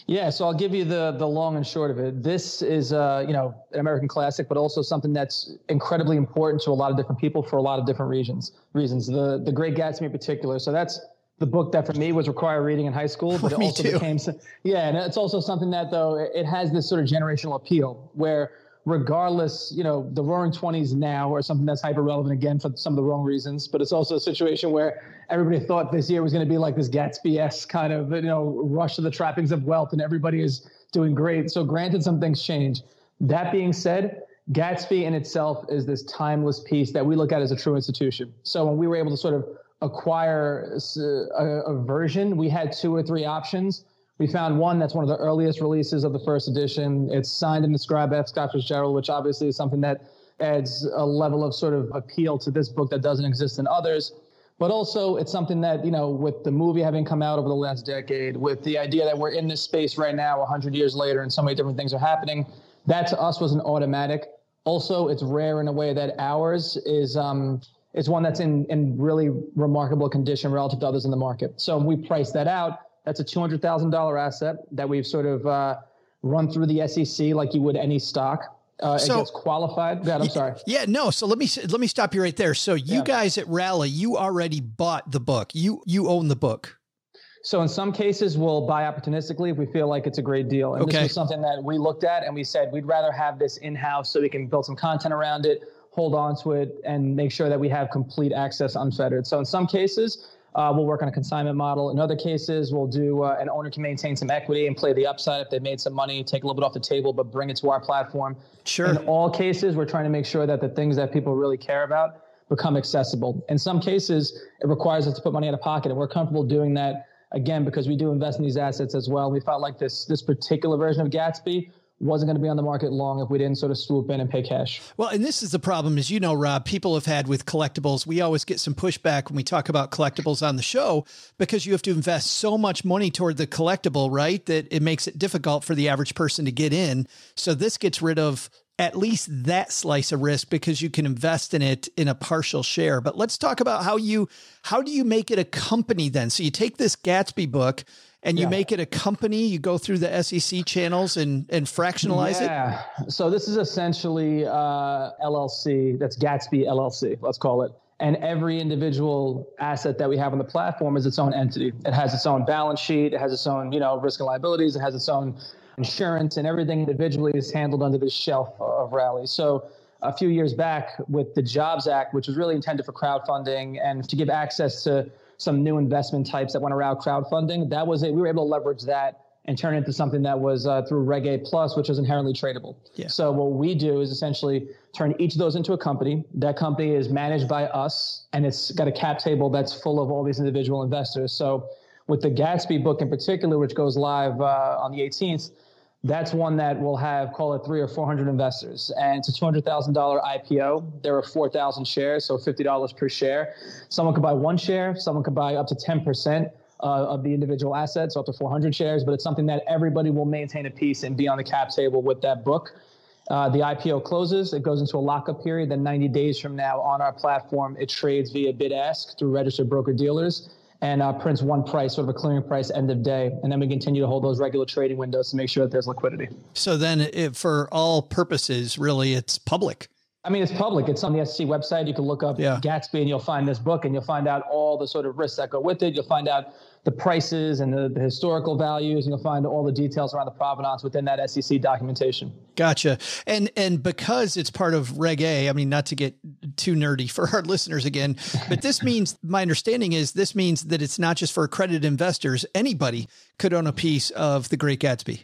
Speaker 8: Yeah, so I'll give you the the long and short of it. This is uh, you know an American classic, but also something that's incredibly important to a lot of different people for a lot of different reasons. Reasons the the Great Gatsby in particular. So that's the book that for me was required reading in high school, but it also too. became yeah, and it's also something that though it has this sort of generational appeal where regardless, you know, the roaring 20s now are something that's hyper relevant again for some of the wrong reasons, but it's also a situation where everybody thought this year was going to be like this Gatsby s kind of, you know, rush to the trappings of wealth and everybody is doing great. So, granted, some things change. That being said, Gatsby in itself is this timeless piece that we look at as a true institution. So, when we were able to sort of acquire uh, a, a version, we had two or three options we found one that's one of the earliest releases of the first edition. It's signed and described by F. Scott Fitzgerald, which obviously is something that adds a level of sort of appeal to this book that doesn't exist in others. But also, it's something that, you know, with the movie having come out over the last decade, with the idea that we're in this space right now, 100 years later, and so many different things are happening, that to us was an automatic. Also, it's rare in a way that ours is um, is one that's in, in really remarkable condition relative to others in the market. So we priced that out that's a $200,000 asset that we've sort of uh, run through the SEC like you would any stock. Uh, so, it qualified. God, I'm sorry.
Speaker 3: Yeah, no. So let me let me stop you right there. So you yeah. guys at Rally, you already bought the book. You you own the book.
Speaker 8: So in some cases, we'll buy opportunistically if we feel like it's a great deal. And okay. this was something that we looked at and we said we'd rather have this in house so we can build some content around it, hold on to it, and make sure that we have complete access unfettered. So in some cases, uh, we'll work on a consignment model. In other cases, we'll do uh, an owner can maintain some equity and play the upside if they made some money, take a little bit off the table, but bring it to our platform.
Speaker 3: Sure.
Speaker 8: In all cases, we're trying to make sure that the things that people really care about become accessible. In some cases, it requires us to put money out of pocket, and we're comfortable doing that again because we do invest in these assets as well. We felt like this this particular version of Gatsby wasn't going to be on the market long if we didn't sort of swoop in and pay cash.
Speaker 3: Well, and this is the problem, as you know, Rob, people have had with collectibles. We always get some pushback when we talk about collectibles on the show because you have to invest so much money toward the collectible, right? That it makes it difficult for the average person to get in. So this gets rid of at least that slice of risk because you can invest in it in a partial share. But let's talk about how you how do you make it a company then? So you take this Gatsby book and you yeah. make it a company. You go through the SEC channels and and fractionalize
Speaker 8: yeah. it. Yeah. So this is essentially uh, LLC. That's Gatsby LLC. Let's call it. And every individual asset that we have on the platform is its own entity. It has its own balance sheet. It has its own, you know, risk and liabilities. It has its own insurance, and everything individually is handled under this shelf of Rally. So a few years back with the Jobs Act, which was really intended for crowdfunding and to give access to some new investment types that went around crowdfunding. That was it. We were able to leverage that and turn it into something that was uh, through Reg A Plus, which is inherently tradable. Yeah. So what we do is essentially turn each of those into a company. That company is managed by us, and it's got a cap table that's full of all these individual investors. So with the Gatsby book in particular, which goes live uh, on the 18th, that's one that will have call it three or four hundred investors, and it's a two hundred thousand dollar IPO. There are four thousand shares, so fifty dollars per share. Someone could buy one share. Someone could buy up to ten percent. Uh, of the individual assets, so up to 400 shares, but it's something that everybody will maintain a piece and be on the cap table with that book. Uh, the IPO closes, it goes into a lockup period. Then 90 days from now on our platform, it trades via bid ask through registered broker dealers and uh, prints one price, sort of a clearing price end of day. And then we continue to hold those regular trading windows to make sure that there's liquidity.
Speaker 3: So then, it, for all purposes, really, it's public.
Speaker 8: I mean, it's public. It's on the SEC website. You can look up
Speaker 3: Yeah.
Speaker 8: Gatsby and you'll find this book and you'll find out all the sort of risks that go with it. You'll find out the prices and the, the historical values, and you'll find all the details around the provenance within that SEC documentation.
Speaker 3: Gotcha. And and because it's part of Reg A, I mean, not to get too nerdy for our listeners again, but this means my understanding is this means that it's not just for accredited investors. Anybody could own a piece of the Great Gatsby.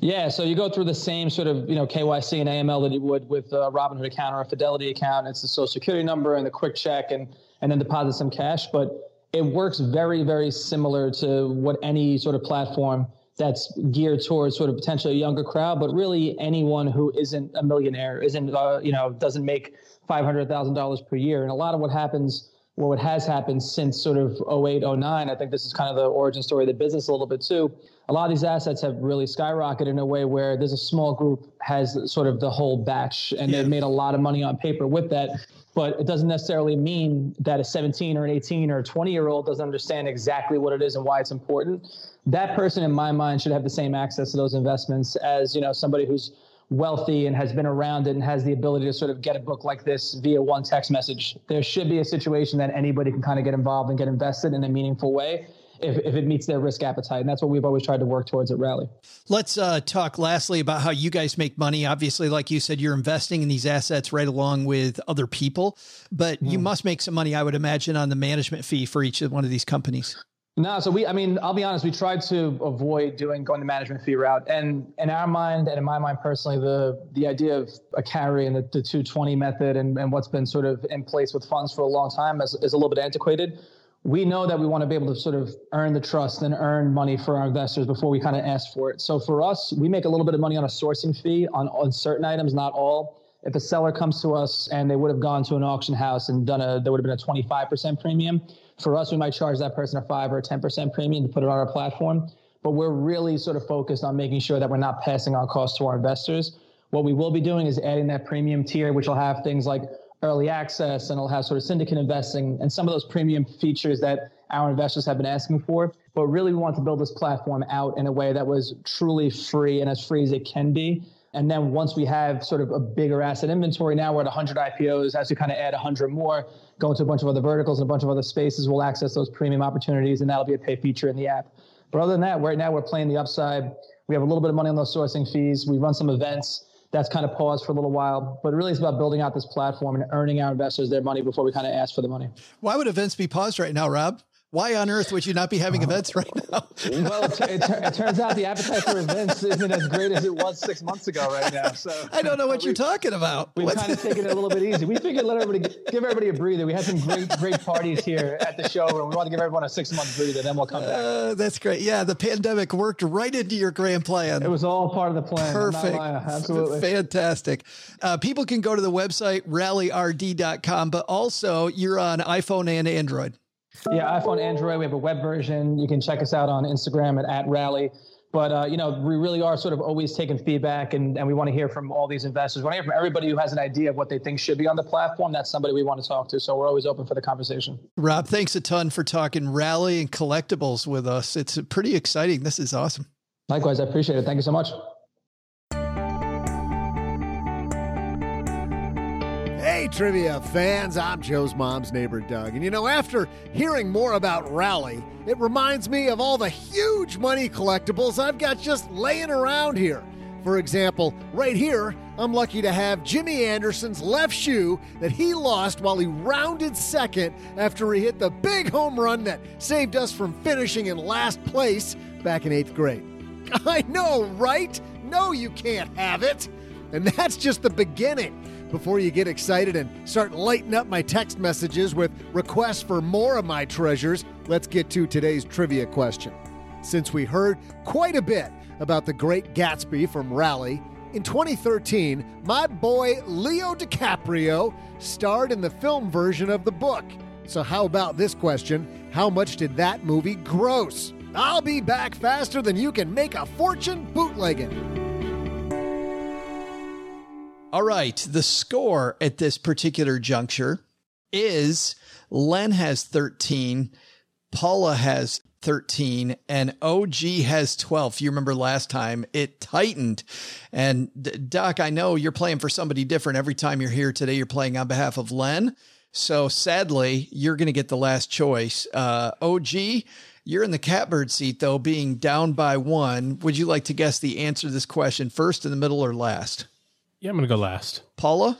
Speaker 8: Yeah, so you go through the same sort of you know KYC and AML that you would with a Robinhood account or a Fidelity account. It's the social security number and the quick check, and and then deposit some cash. But it works very very similar to what any sort of platform that's geared towards sort of potentially a younger crowd, but really anyone who isn't a millionaire, isn't uh, you know doesn't make five hundred thousand dollars per year. And a lot of what happens or what has happened since sort of 08, 09, I think this is kind of the origin story of the business a little bit too. A lot of these assets have really skyrocketed in a way where there's a small group has sort of the whole batch and they've made a lot of money on paper with that. But it doesn't necessarily mean that a 17 or an 18 or a 20 year old doesn't understand exactly what it is and why it's important. That person, in my mind, should have the same access to those investments as you know somebody who's wealthy and has been around it and has the ability to sort of get a book like this via one text message. There should be a situation that anybody can kind of get involved and get invested in a meaningful way if, if it meets their risk appetite. And that's what we've always tried to work towards at Rally.
Speaker 3: Let's uh, talk lastly about how you guys make money. Obviously, like you said, you're investing in these assets right along with other people, but you must make some money, I would imagine, on the management fee for each of one of these companies.
Speaker 8: No, so we, I mean, I'll be honest, we tried to avoid doing going the management fee route. And in our mind, and in my mind personally, the the idea of a carry and the, the 220 method and, and what's been sort of in place with funds for a long time is, is a little bit antiquated. We know that we want to be able to sort of earn the trust and earn money for our investors before we kind of ask for it. So for us, we make a little bit of money on a sourcing fee on, on certain items, not all. If a seller comes to us and they would have gone to an auction house and done a, there would have been a 25% premium. For us, we might charge that person a five or a 10% premium to put it on our platform. But we're really sort of focused on making sure that we're not passing on costs to our investors. What we will be doing is adding that premium tier, which will have things like early access and it'll have sort of syndicate investing and some of those premium features that our investors have been asking for. But really, we want to build this platform out in a way that was truly free and as free as it can be. And then once we have sort of a bigger asset inventory, now we're at 100 IPOs. As we kind of add 100 more, go into a bunch of other verticals and a bunch of other spaces, we'll access those premium opportunities, and that'll be a pay feature in the app. But other than that, right now we're playing the upside. We have a little bit of money on those sourcing fees. We run some events. That's kind of paused for a little while, but really it's about building out this platform and earning our investors their money before we kind of ask for the money.
Speaker 3: Why would events be paused right now, Rob? Why on earth would you not be having events right now?
Speaker 8: well, it, it, it, turns out the appetite for events isn't as great as it was six months ago right now. So
Speaker 3: I don't know what you're talking about.
Speaker 8: We've kind of taken it a little bit easy. We figured let everybody give everybody a breather. We had some great great parties here at the show, and we want to give everyone a six month breather. Then we'll come back.
Speaker 3: Uh, that's great. Yeah, the pandemic worked right into your grand plan.
Speaker 8: It was all part of the plan.
Speaker 3: Perfect.
Speaker 8: Absolutely.
Speaker 3: Fantastic. Uh, people can go to the website rallyrd.com, but also you're on iPhone and Android.
Speaker 8: Yeah, iPhone, Android. We have a web version. You can check us out on Instagram at, at Rally. But uh, you know, we really are sort of always taking feedback, and, and we want to hear from all these investors. We want to hear from everybody who has an idea of what they think should be on the platform. That's somebody we want to talk to. So we're always open for the conversation.
Speaker 3: Rob, thanks a ton for talking rally and collectibles with us. It's pretty exciting. This is awesome.
Speaker 8: Likewise, I appreciate it. Thank you so much.
Speaker 2: Hey, trivia fans, I'm Joe's mom's neighbor, Doug. And you know, after hearing more about Rally, it reminds me of all the huge money collectibles I've got just laying around here. For example, right here, I'm lucky to have Jimmy Anderson's left shoe that he lost while he rounded second after he hit the big home run that saved us from finishing in last place back in eighth grade. I know, right? No, you can't have it. And that's just the beginning. Before you get excited and start lighting up my text messages with requests for more of my treasures, let's get to today's trivia question. Since we heard quite a bit about the great Gatsby from Rally, in 2013, my boy Leo DiCaprio starred in the film version of the book. So, how about this question? How much did that movie gross? I'll be back faster than you can make a fortune bootlegging.
Speaker 3: All right. The score at this particular juncture is Len has 13, Paula has 13 and OG has 12. If you remember last time, it tightened. And Doc, I know you're playing for somebody different every time you're here today. You're playing on behalf of Len. So sadly, you're going to get the last choice. Uh, OG, you're in the catbird seat, though, being down by one. Would you like to guess the answer to this question first, in the middle, or last?
Speaker 4: Yeah, I'm going to go last.
Speaker 3: Paula?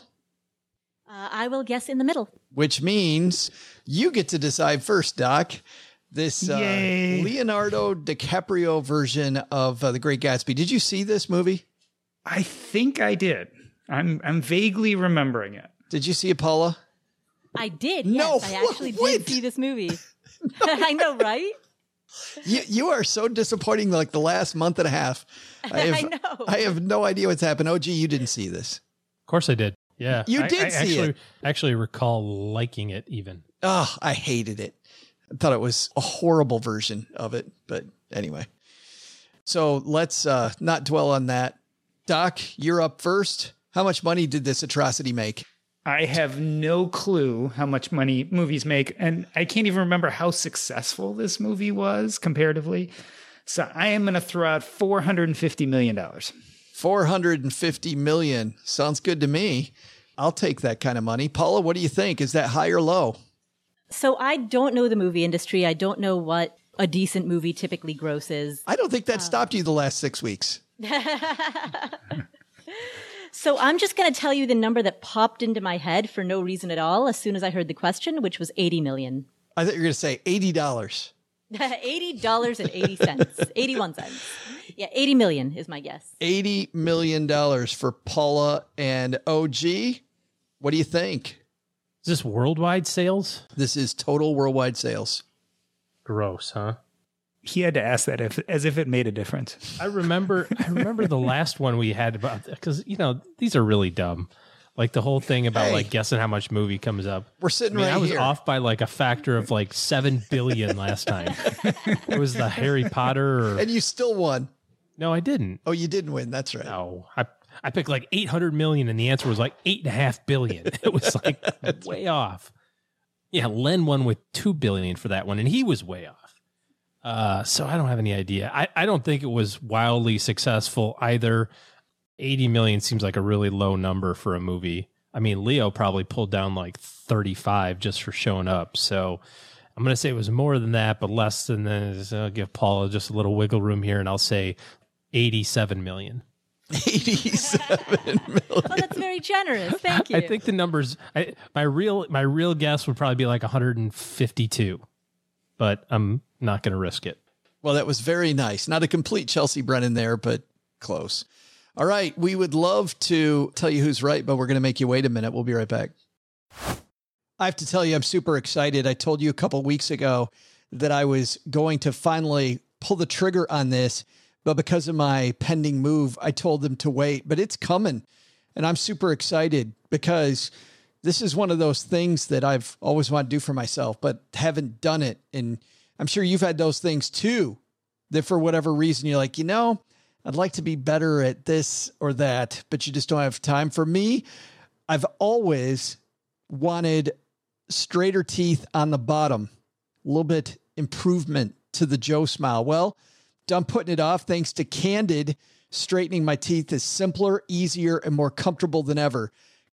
Speaker 5: Uh, I will guess in the middle.
Speaker 3: Which means you get to decide first, Doc. This uh, Leonardo DiCaprio version of uh, The Great Gatsby. Did you see this movie?
Speaker 6: I think I did. I'm I'm vaguely remembering it.
Speaker 3: Did you see it, Paula?
Speaker 5: I did.
Speaker 3: No,
Speaker 5: I actually
Speaker 3: wait.
Speaker 5: did see this movie. I know, right?
Speaker 3: You, you are so disappointing like the last month and a half. I have,
Speaker 5: I know.
Speaker 3: I have no idea what's happened. OG, you didn't see this.
Speaker 4: Of course I did. Yeah.
Speaker 3: You
Speaker 4: I-
Speaker 3: did
Speaker 4: I
Speaker 3: see
Speaker 4: actually,
Speaker 3: it.
Speaker 4: actually recall liking it even.
Speaker 3: Oh, I hated it. I thought it was a horrible version of it. But anyway. So let's uh, not dwell on that. Doc, you're up first. How much money did this atrocity make?
Speaker 6: I have no clue how much money movies make, and I can't even remember how successful this movie was comparatively. So I am going to throw out four hundred and fifty million dollars.
Speaker 3: 450 million. Sounds good to me. I'll take that kind of money. Paula, what do you think? Is that high or low?
Speaker 5: So I don't know the movie industry. I don't know what a decent movie typically grosses.
Speaker 3: I don't think that stopped you the last six weeks.
Speaker 5: So I'm just going to tell you the number that popped into my head for no reason at all as soon as I heard the question, which was 80 million.
Speaker 3: I thought you were going to say $80.
Speaker 5: $80 and 80 cents. 81 cents. Yeah, 80 million is my guess.
Speaker 3: $80 million for Paula and OG. What do you think?
Speaker 4: Is this worldwide sales?
Speaker 3: This is total worldwide sales.
Speaker 4: Gross, huh?
Speaker 6: He had to ask that if, as if it made a difference.
Speaker 4: I remember I remember the last one we had about because you know these are really dumb. Like the whole thing about
Speaker 3: Hey.
Speaker 4: like guessing how much movie comes up.
Speaker 3: We're sitting
Speaker 4: I mean,
Speaker 3: right
Speaker 4: I was
Speaker 3: here.
Speaker 4: off by like a factor of like seven billion last time. it was the Harry Potter. Or,
Speaker 3: And you still won.
Speaker 4: no, I didn't.
Speaker 3: Oh, you didn't win. That's right.
Speaker 4: No, I I picked like eight hundred million, and the answer was like eight and a half billion. It was like way off. Yeah, Len won with two billion for that one, and he was way off. Uh, so I don't have any idea. I, I don't think it was wildly successful either. Eighty million seems like a really low number for a movie. I mean, Leo probably pulled down like thirty-five just for showing up. So I'm going to say it was more than that, but less than this. I'll give Paula just a little wiggle room here, and I'll say eighty-seven million.
Speaker 3: 87 million.
Speaker 5: Oh, that's very generous. Thank you.
Speaker 4: I think the numbers. I, my real my real guess would probably be like 152, but I'm not going to risk it.
Speaker 3: Well, that was very nice. Not a complete Chelsea Brennan there, but close. All right. We would love to tell you who's right, but we're going to make you wait a minute. We'll be right back. I have to tell you, I'm super excited. I told you a couple weeks ago that I was going to finally pull the trigger on this, but because of my pending move, I told them to wait, but it's coming. And I'm super excited because this is one of those things that I've always wanted to do for myself, but haven't done it. And I'm sure you've had those things too, that for whatever reason, you're like, you know, I'd like to be better at this or that, but you just don't have time. For me, I've always wanted straighter teeth on the bottom, a little bit improvement to the Joe smile. Well, done putting it off thanks to Candid. Straightening my teeth is simpler, easier, and more comfortable than ever.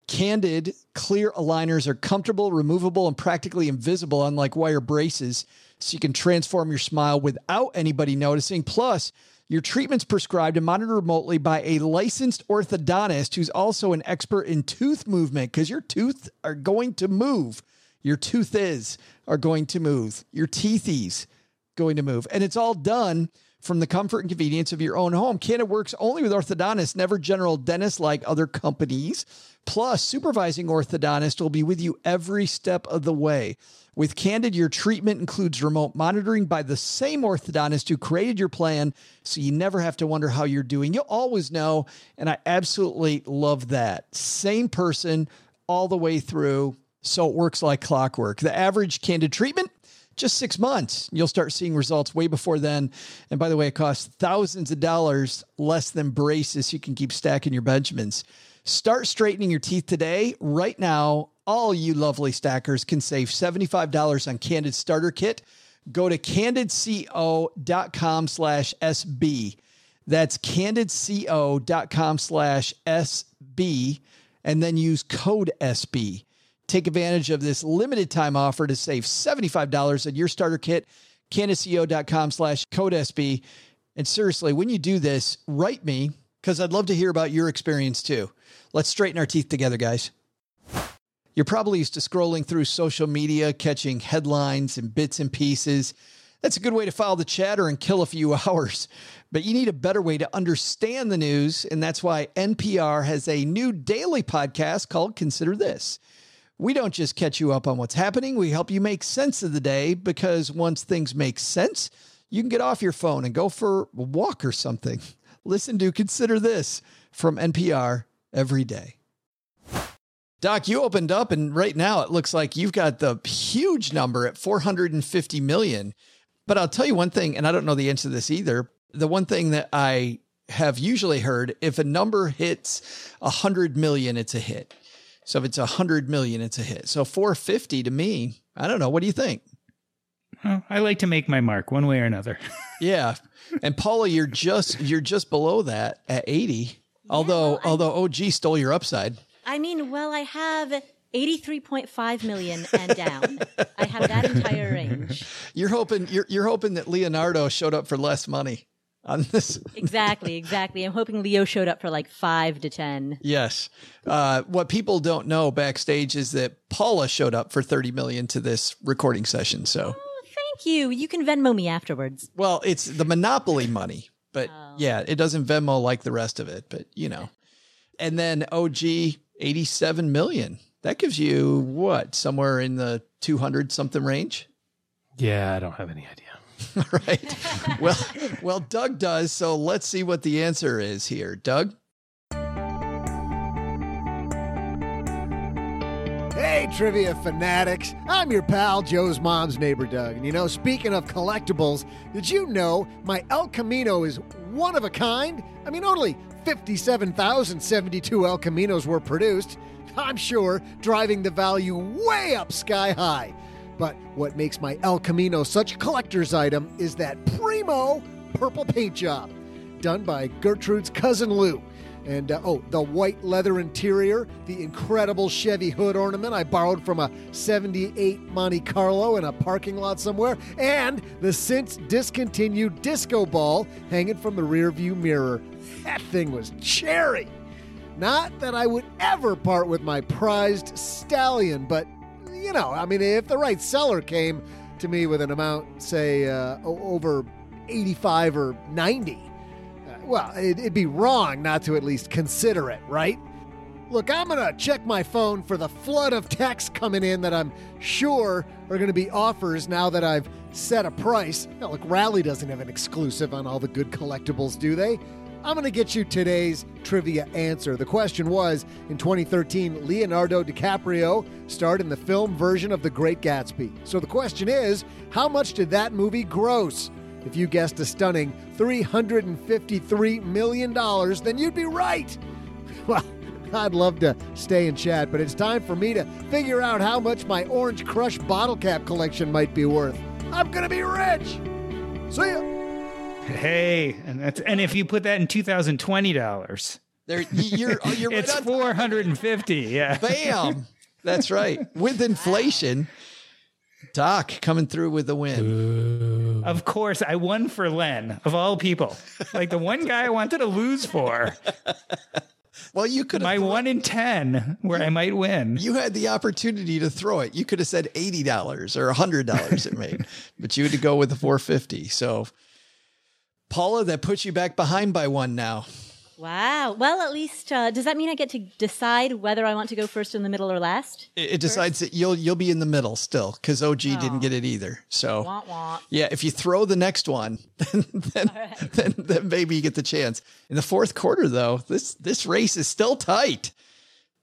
Speaker 3: Candid clear aligners are comfortable, removable, and practically invisible, unlike wire braces, so you can transform your smile without anybody noticing. Plus, your treatment's prescribed and monitored remotely by a licensed orthodontist who's also an expert in tooth movement because your tooth are going to move. Your tooth is are going to move. Your teethies going to move. And it's all done from the comfort and convenience of your own home. Candid works only with orthodontists, never general dentists like other companies. Plus, supervising orthodontist will be with you every step of the way. With Candid, your treatment includes remote monitoring by the same orthodontist who created your plan, so you never have to wonder how you're doing. You'll always know, and I absolutely love that. Same person all the way through, so it works like clockwork. The average Candid treatment just six months. You'll start seeing results way before then. And by the way, it costs thousands of dollars less than braces. You can keep stacking your Benjamins. Start straightening your teeth today. Right now, all you lovely stackers can save $75 on Candid Starter Kit. go to candidco.com slash SB. That's candidco.com slash SB and then use code SB. Take advantage of this limited time offer to save $75 on your starter kit, candidco.com slash code SB. And seriously, when you do this, write me because I'd love to hear about your experience too. Let's straighten our teeth together, guys. You're probably used to scrolling through social media, catching headlines and bits and pieces. That's a good way to file the chatter and kill a few hours. But you need a better way to understand the news. And that's why NPR has a new daily podcast called Consider This. We don't just catch you up on what's happening, we help you make sense of the day because once things make sense, you can get off your phone and go for a walk or something. Listen to Consider This from NPR every day. Doc, you opened up and right now it looks like you've got the huge number at 450 million. But I'll tell you one thing, and I don't know the answer to this either. The one thing that I have usually heard if a number hits 100 million, it's a hit. So if it's a 100 million, it's a hit. So 450 to me, I don't know. What do you think?
Speaker 6: Well, I like to make my mark one way or another.
Speaker 3: yeah. And Paula, you're just you're just below that at 80. although
Speaker 5: well, I-
Speaker 3: although oh, OG stole your upside.
Speaker 5: I mean, well, I have 83.5 million and down. I have that entire range.
Speaker 3: You're hoping you're you're hoping that Leonardo showed up for less money on this.
Speaker 5: Exactly, exactly. I'm hoping Leo showed up for like 5 to 10.
Speaker 3: Yes. Uh, what people don't know backstage is that Paula showed up for 30 million to this recording session. So,
Speaker 5: Oh, thank you. You can Venmo me afterwards.
Speaker 3: well, it's the Monopoly money, but yeah, it doesn't Venmo like the rest of it, but you know. And then OG 87 million. That gives you what? Somewhere in the 200 something range?
Speaker 4: Yeah, I don't have any idea.
Speaker 3: right. well, well, Doug does. So let's see what the answer is here. Doug?
Speaker 2: Hey, trivia fanatics. I'm your pal, Joe's mom's neighbor, Doug. And you know, speaking of collectibles, did you know my El Camino is one of a kind? I mean, only 57,072 El Caminos were produced. I'm sure driving the value way up sky high. But what makes my El Camino such a collector's item is that primo purple paint job done by Gertrude's cousin Lou. And uh, oh, the white leather interior, the incredible Chevy hood ornament I borrowed from a 78 Monte Carlo in a parking lot somewhere, and the since discontinued disco ball hanging from the rearview mirror. That thing was cherry. Not that I would ever part with my prized stallion, but you know, I mean, if the right seller came to me with an amount, say, uh, over 85 or 90, uh, well, it, it'd be wrong not to at least consider it, right? Look, I'm going to check my phone for the flood of texts coming in that I'm sure are going to be offers now that I've set a price. Now, look, Rally doesn't have an exclusive on all the good collectibles, do they? I'm going to get you today's trivia answer. The question was In 2013, Leonardo DiCaprio starred in the film version of The Great Gatsby. So the question is How much did that movie gross? If you guessed a stunning $353 million, then you'd be right. Well, I'd love to stay and chat, but it's time for me to figure out how much my Orange Crush bottle cap collection might be worth. I'm going to be rich. See ya.
Speaker 6: Hey, and that's and if you put that in two thousand twenty dollars,
Speaker 3: There, you're, oh, you're right
Speaker 6: it's
Speaker 3: on
Speaker 6: four hundred and fifty. Yeah,
Speaker 3: Bam. That's right. With inflation, Doc coming through with the win.
Speaker 6: Of course, I won for Len of all people. Like the one guy I wanted to lose for.
Speaker 3: Well, you could
Speaker 6: My
Speaker 3: have
Speaker 6: one in ten, where I might win.
Speaker 3: you had the opportunity to throw it. You could have said eighty dollars or hundred dollars it made, but you had to go with the four fifty. So, Paula, that puts you back behind by one now.
Speaker 5: Wow. Well, at least, uh, does that mean I get to decide whether I want to go first in the middle or last?
Speaker 3: It, it decides that you'll you'll be in the middle still because OG
Speaker 5: Oh.
Speaker 3: didn't get it either. So,
Speaker 5: Wah, wah.
Speaker 3: yeah, if you throw the next one, then then, then then maybe you get the chance. In the fourth quarter, though, this this race is still tight.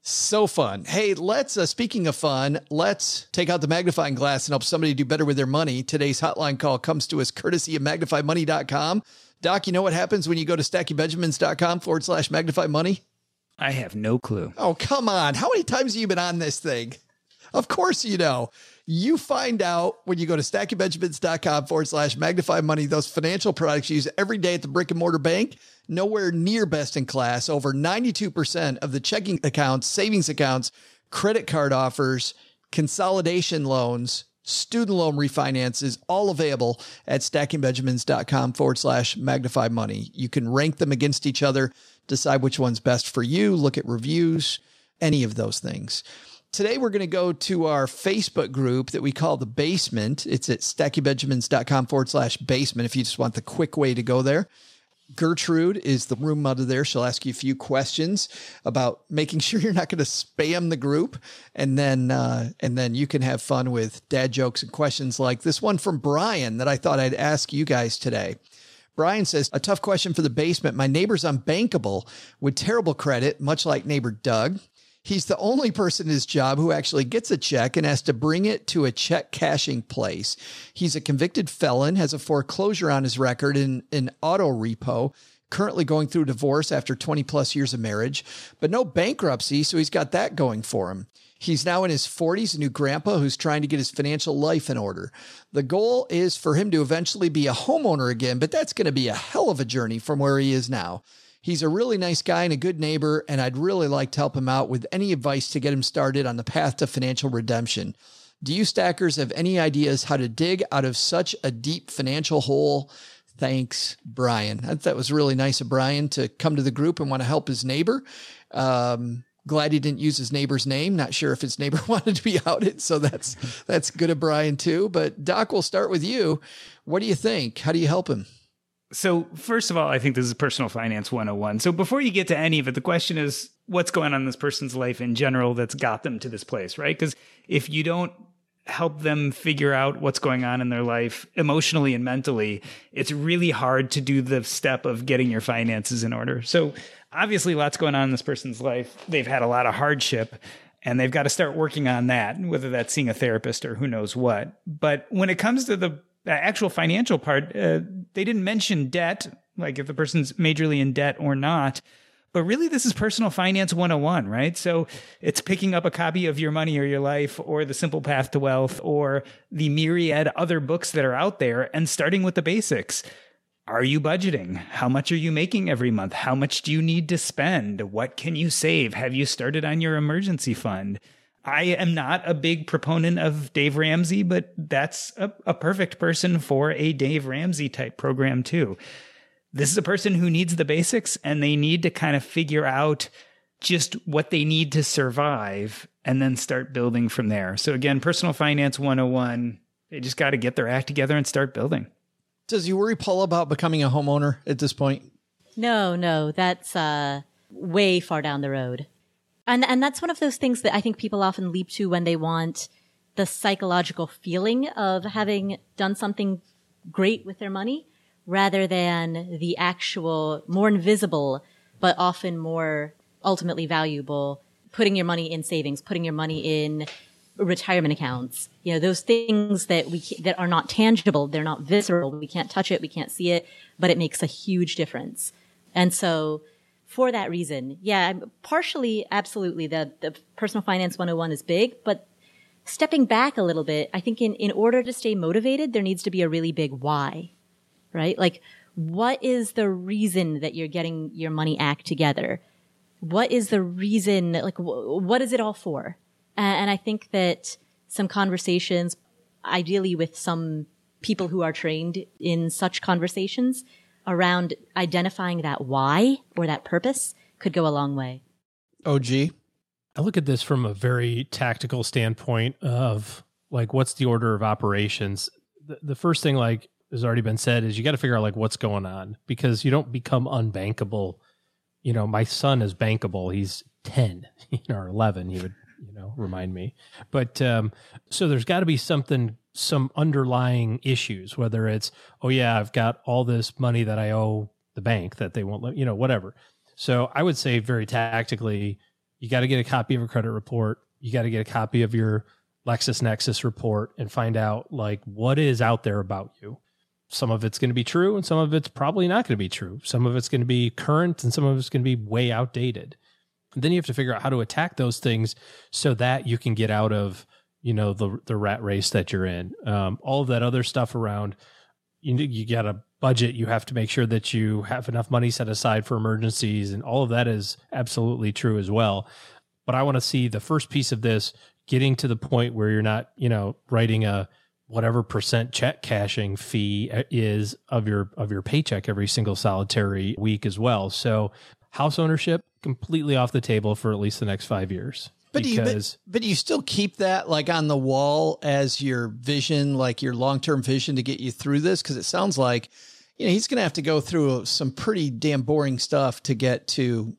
Speaker 3: So fun. Hey, let's, uh, speaking of fun, let's take out the magnifying glass and help somebody do better with their money. Today's hotline call comes to us courtesy of magnifymoney.com. Doc, you know what happens when you go to stackingbenjamins.com forward slash magnify money?
Speaker 6: I have no clue.
Speaker 3: Oh, come on. How many times have you been on this thing? Of course you know. You find out when you go to stackingbenjamins.com forward slash magnify money, those financial products you use every day at the brick and mortar bank, nowhere near best in class. Over 92% of the checking accounts, savings accounts, credit card offers, consolidation loans, student loan refinances, all available at stackingbenjamins.com forward slash magnify money. You can rank them against each other, decide which one's best for you, look at reviews, any of those things. Today, we're going to go to our Facebook group that we call the basement. It's at stackingbenjamins.com forward slash basement if you just want the quick way to go there. Gertrude is the room mother there. She'll ask you a few questions about making sure you're not going to spam the group, and then uh, and then you can have fun with dad jokes and questions like this one from Brian that I thought I'd ask you guys today. Brian says, a tough question for the basement. My neighbor's unbankable with terrible credit, much like neighbor Doug. He's the only person in his job who actually gets a check and has to bring it to a check cashing place. He's a convicted felon, has a foreclosure on his record in an auto repo, currently going through divorce after 20 plus years of marriage, but no bankruptcy, so he's got that going for him. He's now in his 40s, a new grandpa who's trying to get his financial life in order. The goal is for him to eventually be a homeowner again, but that's going to be a hell of a journey from where he is now. He's a really nice guy and a good neighbor, and I'd really like to help him out with any advice to get him started on the path to financial redemption. Do you stackers have any ideas how to dig out of such a deep financial hole? Thanks, Brian. That was really nice of Brian to come to the group and want to help his neighbor. Um, glad he didn't use his neighbor's name. Not sure if his neighbor wanted to be outed, so that's that's good of Brian too. But Doc, we'll start with you. What do you think? How do you help him?
Speaker 6: So, first of all, I think this is personal finance 101. So, before you get to any of it, the question is what's going on in this person's life in general that's got them to this place, right? Because if you don't help them figure out what's going on in their life emotionally and mentally, it's really hard to do the step of getting your finances in order. So, obviously, lots going on in this person's life. They've had a lot of hardship and they've got to start working on that, whether that's seeing a therapist or who knows what. But when it comes to the actual financial part, uh, they didn't mention debt, like if the person's majorly in debt or not. But really, this is personal finance 101, right? So it's picking up a copy of Your Money or Your Life or The Simple Path to Wealth or the myriad other books that are out there and starting with the basics. Are you budgeting? How much are you making every month? How much do you need to spend? What can you save? Have you started on your emergency fund? I am not a big proponent of Dave Ramsey, but that's a, a, perfect person for a Dave Ramsey type program too. This is a person who needs the basics and they need to kind of figure out just what they need to survive and then start building from there. So again, personal finance 101, they just got to get their act together and start building.
Speaker 3: Does you worry Paul about becoming a homeowner at this point?
Speaker 5: No, no, that's uh way far down the road. And, and that's one of those things that I think people often leap to when they want the psychological feeling of having done something great with their money rather than the actual more invisible, but often more ultimately valuable putting your money in savings, putting your money in retirement accounts. You know, those things that we, that are not tangible. They're not visceral. We can't touch it. We can't see it, but it makes a huge difference. And so for that reason. Yeah, partially, absolutely. The, the personal finance 101 is big, but stepping back a little bit, I think in, in order to stay motivated, there needs to be a really big why, right? Like, what is the reason that you're getting your money act together? What is the reason, like, what is it all for? And I think that some conversations, ideally with some people who are trained in such conversations, around identifying that why or that purpose could go a long way.
Speaker 3: OG.
Speaker 4: I look at this from a very tactical standpoint of like what's the order of operations. The, the first thing like has already been said is you got to figure out like what's going on because you don't become unbankable. You know, my son is bankable. He's 10 or 11, he would, you know, remind me. But um so there's got to be something some underlying issues, whether it's, oh, yeah, I've got all this money that I owe the bank that they won't let, you know, whatever. So I would say very tactically, you got to get a copy of a credit report. You got to get a copy of your LexisNexis report and find out like what is out there about you. Some of it's going to be true and some of it's probably not going to be true. Some of it's going to be current and some of it's going to be way outdated. And then you have to figure out how to attack those things so that you can get out of you know the the rat race that you're in. Um, all of that other stuff around you you got a budget. You have to make sure that you have enough money set aside for emergencies, and all of that is absolutely true as well. But I want to see the first piece of this getting to the point where you're not, you know, writing a whatever percent check cashing fee is of your of your paycheck every single solitary week as well. So house ownership completely off the table for at least the next five years.
Speaker 3: But you, but, but you still keep that like on the wall as your vision, like your long term vision to get you through this? Because it sounds like, you know, he's going to have to go through uh, some pretty damn boring stuff to get to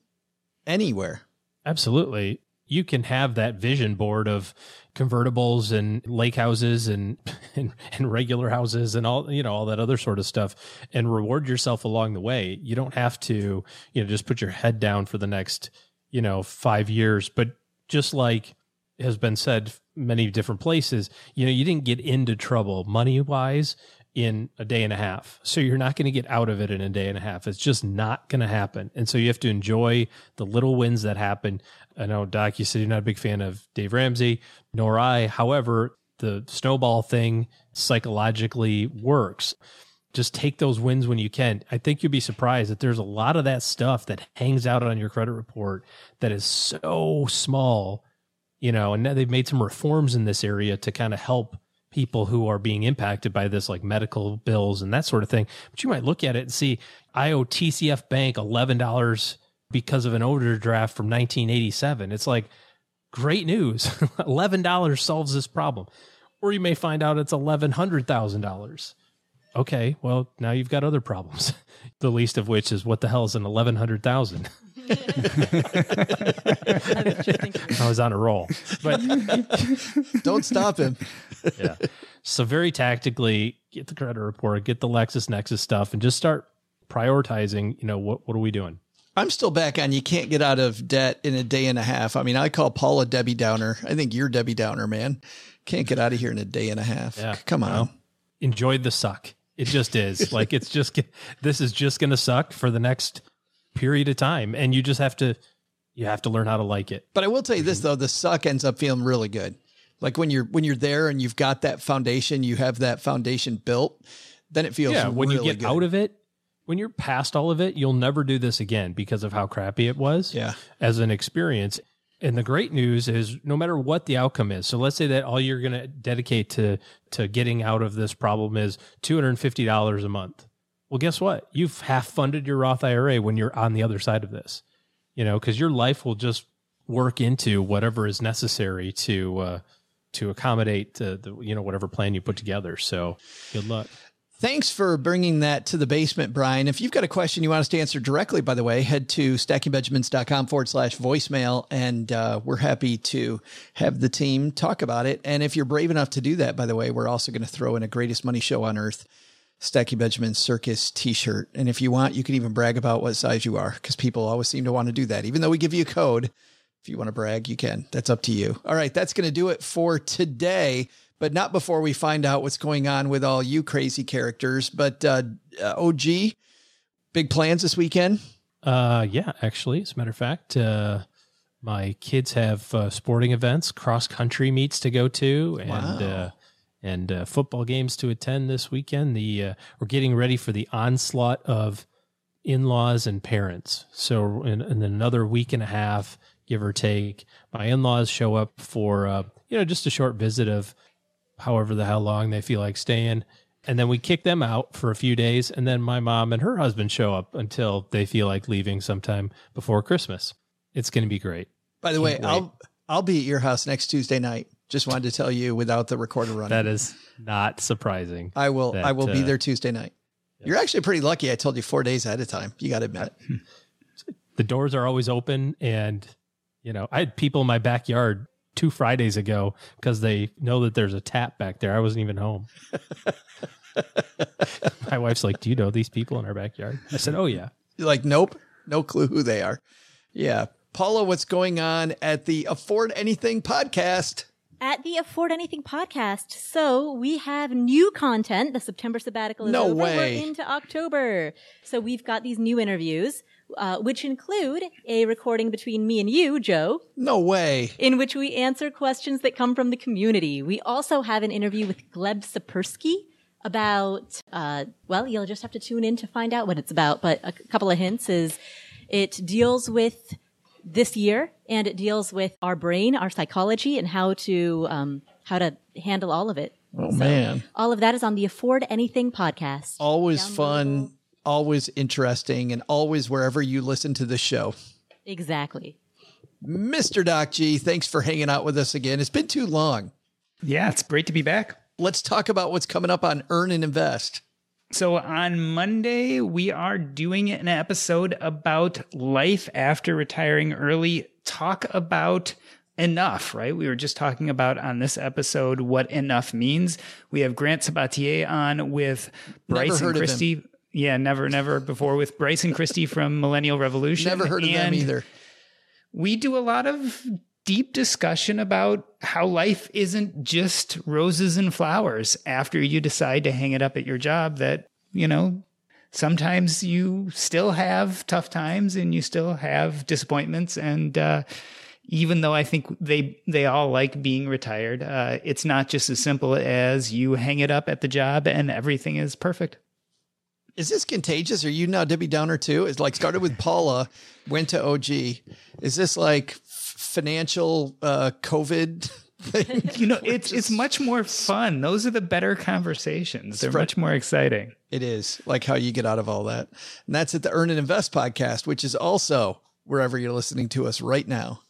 Speaker 3: anywhere.
Speaker 4: Absolutely. You can have that vision board of convertibles and lake houses and, and, and regular houses and all you know all that other sort of stuff and reward yourself along the way. You don't have to you know just put your head down for the next you know 5 years, but just like has been said many different places, you know, you didn't get into trouble money wise in a day and a half. So you're not going to get out of it in a day and a half. It's just not going to happen. And so you have to enjoy the little wins that happen. I know, Doc, you said you're not a big fan of Dave Ramsey, nor I. However, the snowball thing psychologically works. Just take those wins when you can. I think you'd be surprised that there's a lot of that stuff that hangs out on your credit report that is so small, you know, and they've made some reforms in this area to kind of help people who are being impacted by this, like medical bills and that sort of thing. But you might look at it and see I owe TCF Bank $11 because of an overdraft from 1987. It's like, great news. $11 solves this problem. Or you may find out it's $1,100,000 okay, well, now you've got other problems. the least of which is what the hell is an 1100,000? I was on a roll, but
Speaker 3: don't stop him.
Speaker 4: yeah. So very tactically get the credit report, get the LexisNexis stuff and just start prioritizing, you know, what, what are we doing?
Speaker 3: I'm still back on you can't get out of debt in a day and a half. I mean, I call Paula Debbie Downer. I think you're Debbie Downer, man. Can't get out of here in a day and a half. Yeah. Come on. Well,
Speaker 4: enjoy the suck. It just is. like it's just this is just going to suck for the next period of time and you just have to you have to learn how to like it.
Speaker 3: But I will tell you this mm-hmm. though, the suck ends up feeling really good. Like when you're when you're there and you've got that foundation, you have that foundation built, then it feels Yeah,
Speaker 4: when
Speaker 3: really
Speaker 4: you get
Speaker 3: good.
Speaker 4: out of it, when you're past all of it, you'll never do this again because of how crappy it was.
Speaker 3: Yeah.
Speaker 4: As an experience. And the great news is no matter what the outcome is. So let's say that all you're going to dedicate to to getting out of this problem is $250 a month. Well, guess what? You've half funded your Roth IRA when you're on the other side of this. You know, cuz your life will just work into whatever is necessary to uh to accommodate the, the you know whatever plan you put together. So, good luck.
Speaker 3: Thanks for bringing that to the basement, Brian. If you've got a question you want us to answer directly, by the way, head to stackingbenjamins.com forward slash voicemail, and uh, we're happy to have the team talk about it. And if you're brave enough to do that, by the way, we're also going to throw in a greatest money show on earth Stacking Benjamin Circus t-shirt. And if you want, you can even brag about what size you are because people always seem to want to do that. Even though we give you a code, if you want to brag, you can. That's up to you. All right. That's going to do it for today but not before we find out what's going on with all you crazy characters. But uh, uh, OG, big plans this weekend?
Speaker 4: Uh, yeah, actually, as a matter of fact, uh, my kids have uh, sporting events, cross country meets to go to, and wow. uh, and uh, football games to attend this weekend. The uh, we're getting ready for the onslaught of in-laws and parents. So in, in another week and a half, give or take, my in-laws show up for uh, you know just a short visit of however the hell long they feel like staying. And then we kick them out for a few days. And then my mom and her husband show up until they feel like leaving sometime before Christmas. It's going to be great.
Speaker 3: By the Can't way, wait. I'll, I'll be at your house next Tuesday night. Just wanted to tell you without the recorder running.
Speaker 4: That is not surprising.
Speaker 3: I will,
Speaker 4: that,
Speaker 3: I will be uh, there Tuesday night. Yes. You're actually pretty lucky. I told you four days ahead of time. You got to admit.
Speaker 4: The doors are always open. And, you know, I had people in my backyard two Fridays ago because they know that there's a tap back there. I wasn't even home. My wife's like, "Do you know these people in our backyard?" I said, "Oh yeah."
Speaker 3: You're like, "Nope, no clue who they are." Yeah, Paula, what's going on at the Afford Anything podcast?
Speaker 5: At the Afford Anything podcast, so we have new content. The September sabbatical is
Speaker 3: no
Speaker 5: over.
Speaker 3: Way.
Speaker 5: We're into October, so we've got these new interviews uh, which include a recording between me and you, Joe,
Speaker 3: No way.
Speaker 5: in which we answer questions that come from the community. We also have an interview with Gleb Tsipursky about, uh, well, you'll just have to tune in to find out what it's about. But a couple of hints is it deals with this year and it deals with our brain, our psychology, and how to, um, how to handle all of it.
Speaker 3: Oh, man.
Speaker 5: All of that is on the Afford Anything podcast.
Speaker 3: Always fun, always interesting, and always wherever you listen to the show.
Speaker 5: Exactly.
Speaker 3: Mr. Doc G, thanks for hanging out with us again. It's been too long.
Speaker 6: Yeah, it's great to be back.
Speaker 3: Let's talk about what's coming up on Earn and Invest.
Speaker 6: So on Monday, we are doing an episode about life after retiring early. Talk about enough, right? We were just talking about on this episode what enough means. We have Grant Sabatier on with
Speaker 3: Never
Speaker 6: Bryce
Speaker 3: heard
Speaker 6: and
Speaker 3: of him.
Speaker 6: Christie. Yeah, never, never before with Bryce and Christie from Millennial Revolution.
Speaker 3: Never heard of them either.
Speaker 6: we do a lot of deep discussion about how life isn't just roses and flowers after you decide to hang it up at your job that you know sometimes you still have tough times and you still have disappointments and uh even though I think they they all like being retired, uh, it's not just as simple as you hang it up at the job and everything is perfect.
Speaker 3: Is this contagious? Are you now Debbie Downer too? It's like started with Paula, went to OG. Is this like f- financial uh, COVID? thing?
Speaker 6: You know, it's it's much more fun. Those are the better conversations. They're much more exciting.
Speaker 3: It is like how you get out of all that. And that's at the Earn and Invest podcast, which is also wherever you're listening to us right now.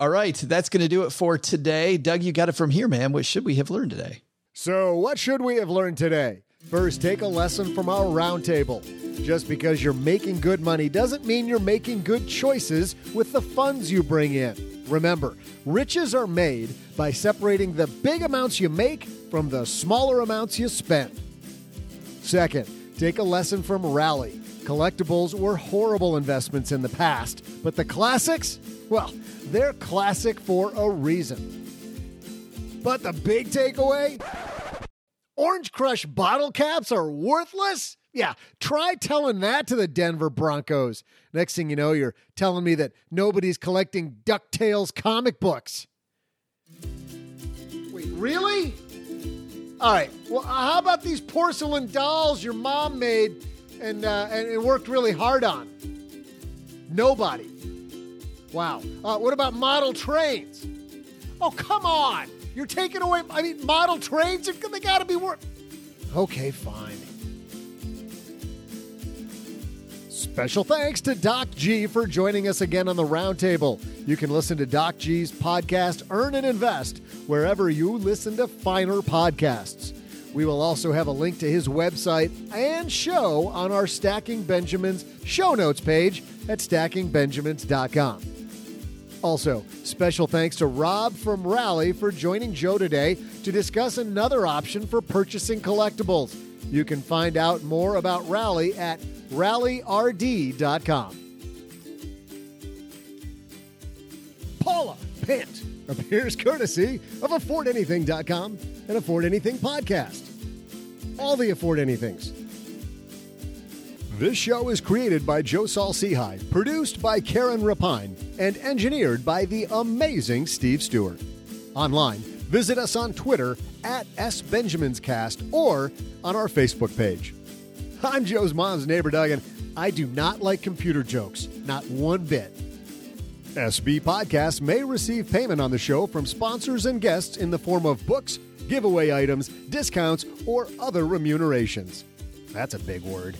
Speaker 3: All right, that's going to do it for today. Doug, you got it from here, man. What should we have learned today?
Speaker 2: So, what should we have learned today? First, take a lesson from our roundtable. Just because you're making good money doesn't mean you're making good choices with the funds you bring in. Remember, riches are made by separating the big amounts you make from the smaller amounts you spend. Second, take a lesson from Rally. Collectibles were horrible investments in the past, but the classics, well, they're classic for a reason. But the big takeaway? Orange Crush bottle caps are worthless? Yeah, try telling that to the Denver Broncos. Next thing you know, you're telling me that nobody's collecting DuckTales comic books. Wait, really? All right. Well, how about these porcelain dolls your mom made and uh, and worked really hard on? Nobody. Wow. Uh, what about model trains? Oh, come on. You're taking away, I mean, model trains, they got to be worth. Okay, fine. Special thanks to Doc G for joining us again on the roundtable. You can listen to Doc G's podcast, Earn and Invest, wherever you listen to finer podcasts. We will also have a link to his website and show on our Stacking Benjamins show notes page at stackingbenjamins.com. Also, special thanks to Rob from Rally for joining Joe today to discuss another option for purchasing collectibles. You can find out more about Rally at rallyrd.com. Paula Pant appears courtesy of AffordAnything.com and Afford Anything Podcast. All the Afford Anythings. This show is created by Joe Saul Sehy, produced by Karen Rapine, and engineered by the amazing Steve Stewart. Online, visit us on Twitter at SBenjaminsCast or on our Facebook page. I'm Joe's mom's neighbor, Doug, and I do not like computer jokes, not one bit. SB Podcasts may receive payment on the show from sponsors and guests in the form of books, giveaway items, discounts, or other remunerations. That's a big word.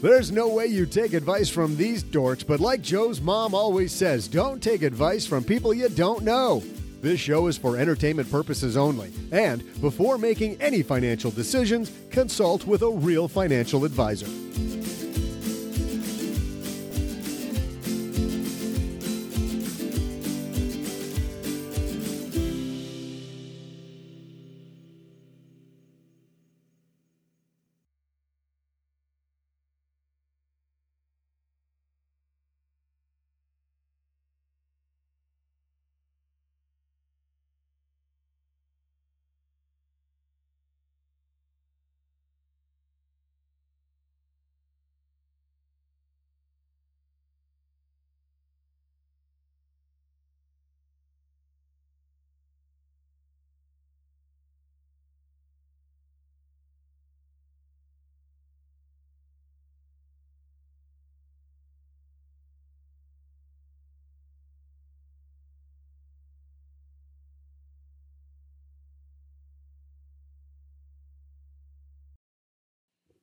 Speaker 2: There's no way you take advice from these dorks, but like Joe's mom always says, don't take advice from people you don't know. This show is for entertainment purposes only, and before making any financial decisions, consult with a real financial advisor.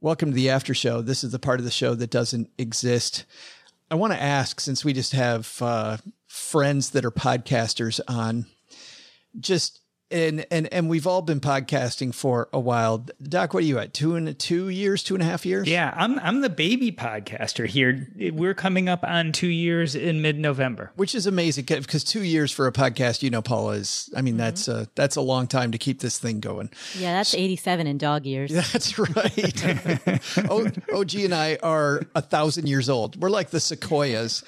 Speaker 3: Welcome to the after show. This is the part of the show that doesn't exist. I want to ask, since we just have uh, friends that are podcasters on, just and and and we've all been podcasting for a while. Doc, what are you at? Two and two years, two and a half years?
Speaker 6: Yeah, I'm I'm the baby podcaster here. We're coming up on two years in mid November,
Speaker 3: which is amazing because two years for a podcast, you know, Paula is. I mean, mm-hmm. that's a that's a long time to keep this thing going.
Speaker 5: Yeah, that's 87 in dog years.
Speaker 3: That's right. o, OG and I are a thousand years old. We're like the sequoias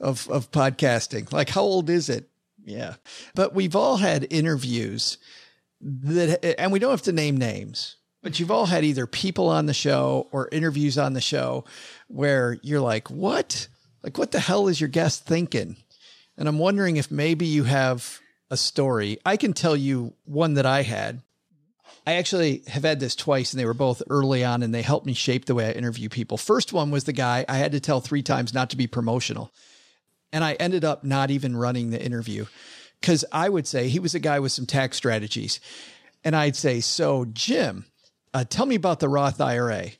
Speaker 3: of of podcasting. Like, how old is it? Yeah. But we've all had interviews that, and we don't have to name names, but you've all had either people on the show or interviews on the show where you're like, what? Like, what the hell is your guest thinking? And I'm wondering if maybe you have a story. I can tell you one that I had. I actually have had this twice, and they were both early on, and they helped me shape the way I interview people. First one was the guy I had to tell three times not to be promotional. And I ended up not even running the interview because I would say he was a guy with some tax strategies. And I'd say, So, Jim, uh, tell me about the Roth IRA.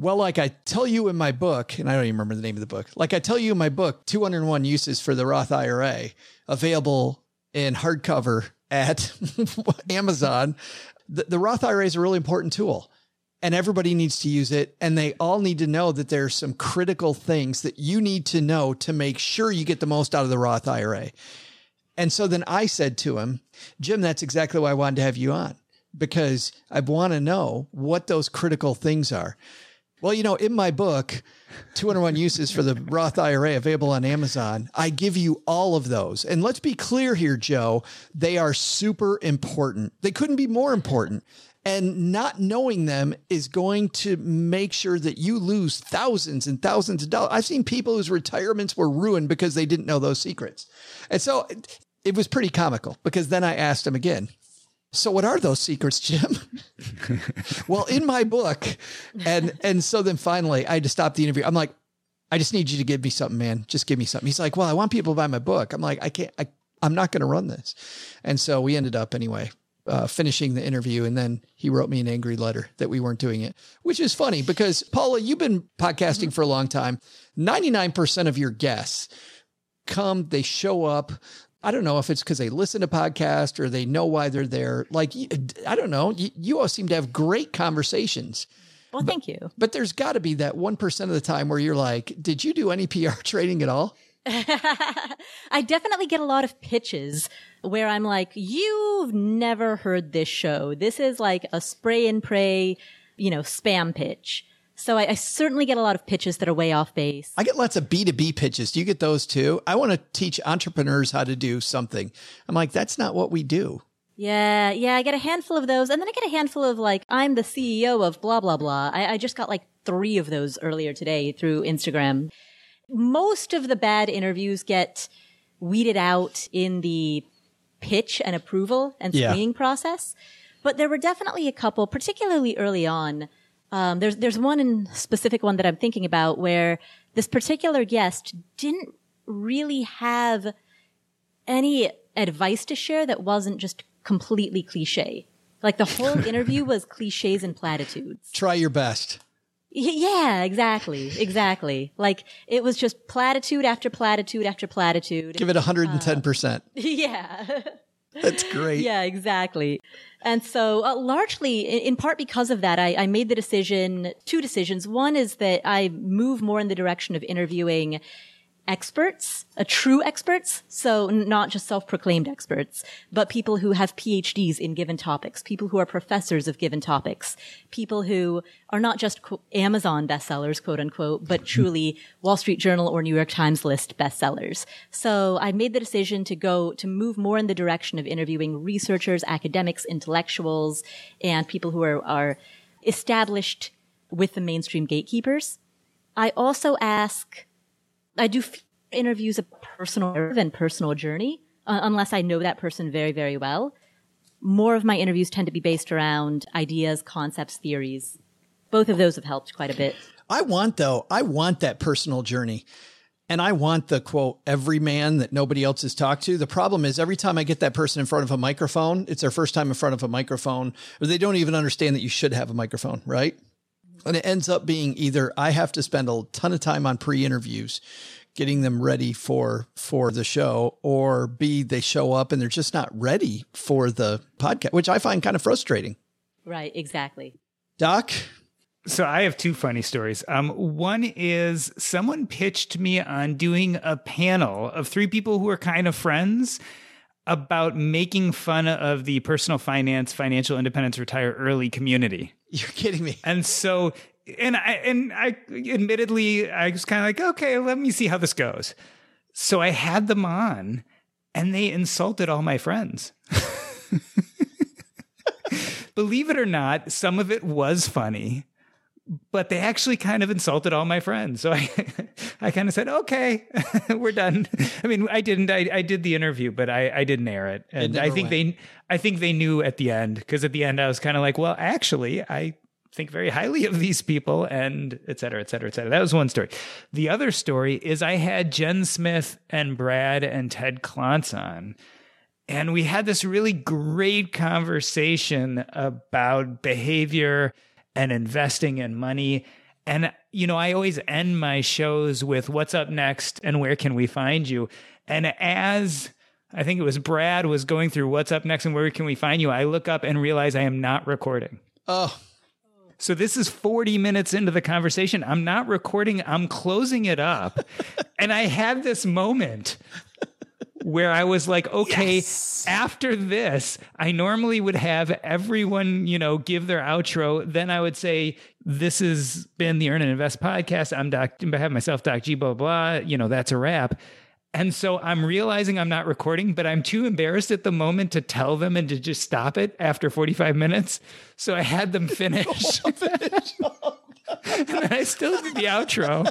Speaker 3: Well, like I tell you in my book, and I don't even remember the name of the book, like I tell you in my book, 201 uses for the Roth IRA available in hardcover at Amazon. The, the Roth IRA is a really important tool and everybody needs to use it and they all need to know that there's some critical things that you need to know to make sure you get the most out of the Roth IRA. And so then I said to him, Jim, that's exactly why I wanted to have you on because I want to know what those critical things are. Well, you know, in my book, 201 uses for the Roth IRA available on Amazon, I give you all of those. And let's be clear here, Joe, they are super important. They couldn't be more important and not knowing them is going to make sure that you lose thousands and thousands of dollars. I've seen people whose retirements were ruined because they didn't know those secrets. And so it was pretty comical because then I asked him again, so what are those secrets, Jim? well, in my book, and and so then finally I had to stop the interview. I'm like, I just need you to give me something, man. Just give me something. He's like, well, I want people to buy my book. I'm like, I can't. I, I'm not going to run this. And so we ended up anyway uh, finishing the interview, and then he wrote me an angry letter that we weren't doing it, which is funny because Paula, you've been podcasting for a long time. Ninety nine percent of your guests come, they show up. I don't know if it's because they listen to podcasts or they know why they're there. Like I don't know. You, you all seem to have great conversations.
Speaker 5: Well,
Speaker 3: but,
Speaker 5: thank you.
Speaker 3: But there's got to be that one percent of the time where you're like, "Did you do any PR training at all?"
Speaker 5: I definitely get a lot of pitches where I'm like, you've never heard this show. This is like a spray and pray, you know, spam pitch. So I, I, certainly get a lot of pitches that are way off base.
Speaker 3: I get lots of B2B pitches. Do you get those too? I want to teach entrepreneurs how to do something. I'm like, that's not what we do.
Speaker 5: Yeah, yeah, I get a handful of those. And then I get a handful of like, I'm the CEO of blah, blah, blah. I, I just got like three of those earlier today through Instagram. Most of the bad interviews get weeded out in the pitch and approval and screening yeah. process. But there were definitely a couple, particularly early on. Um, there's there's one in specific one that I'm thinking about where this particular guest didn't really have any advice to share that wasn't just completely cliche. Like the whole interview was cliches and platitudes.
Speaker 3: Try your best.
Speaker 5: Yeah, exactly. Exactly. Like it was just platitude after platitude after platitude.
Speaker 3: Give it 110%. Uh,
Speaker 5: yeah.
Speaker 3: That's great.
Speaker 5: yeah, exactly. And so, uh, largely, in, in, part because of that, I, I made the decision, two decisions. One is that I move more in the direction of interviewing experts, a true experts. So not just self-proclaimed experts, but people who have PhDs in given topics, people who are professors of given topics, people who are not just Amazon bestsellers, quote unquote, but mm-hmm. truly Wall Street Journal or New York Times list bestsellers. So I made the decision to go to move more in the direction of interviewing researchers, academics, intellectuals, and people who are, are established with the mainstream gatekeepers. I also ask I do interviews a personal and personal journey, uh, unless I know that person very, very well. More of my interviews tend to be based around ideas, concepts, theories. Both of those have helped quite a bit.
Speaker 3: I want though, I want that personal journey. And I want the quote, every man that nobody else has talked to. The problem is every time I get that person in front of a microphone, it's their first time in front of a microphone, or they don't even understand that you should have a microphone, right? And it ends up being either I have to spend a ton of time on pre-interviews getting them ready for for the show or B they show up and they're just not ready for the podcast, which I find kind of frustrating.
Speaker 5: Right, exactly.
Speaker 3: Doc,
Speaker 6: So I have two funny stories. Um, one is someone pitched me on doing a panel of three people who are kind of friends about making fun of the personal finance, financial independence, retire early community.
Speaker 3: you're kidding me.
Speaker 6: And so, and I, and I, admittedly, I was kind of like, okay, let me see how this goes. So I had them on and they insulted all my friends. Believe it or not, some of it was funny, but they actually kind of insulted all my friends. So I, I kind of said, okay, we're done. I mean, I didn't, I, I did the interview, but I, I didn't air it. And I think
Speaker 3: went.
Speaker 6: they, I think they knew at the end because at the end I was kind of like, well, actually, I think very highly of these people and et cetera, et cetera, et cetera. That was one story. The other story is I had Jen Smith and Brad and Ted Klontz on. And we had this really great conversation about behavior and investing in money. And, you know, I always end my shows with what's up next and where can we find you? And as I think it was Brad was going through what's up next and where can we find you, I look up and realize I am not recording.
Speaker 3: Oh,
Speaker 6: So this is 40 minutes into the conversation. I'm not recording, I'm closing it up. and I had this moment where I was like, okay, after this, I normally would have everyone, you know, give their outro. Then I would say, this has been the Earn and Invest podcast. I'm Doc, I have myself, Doc G, blah, blah, you know, that's a wrap. And so I'm realizing I'm not recording, but I'm too embarrassed at the moment to tell them and to just stop it after 45 minutes. So I had them finish. and then I still did the outro.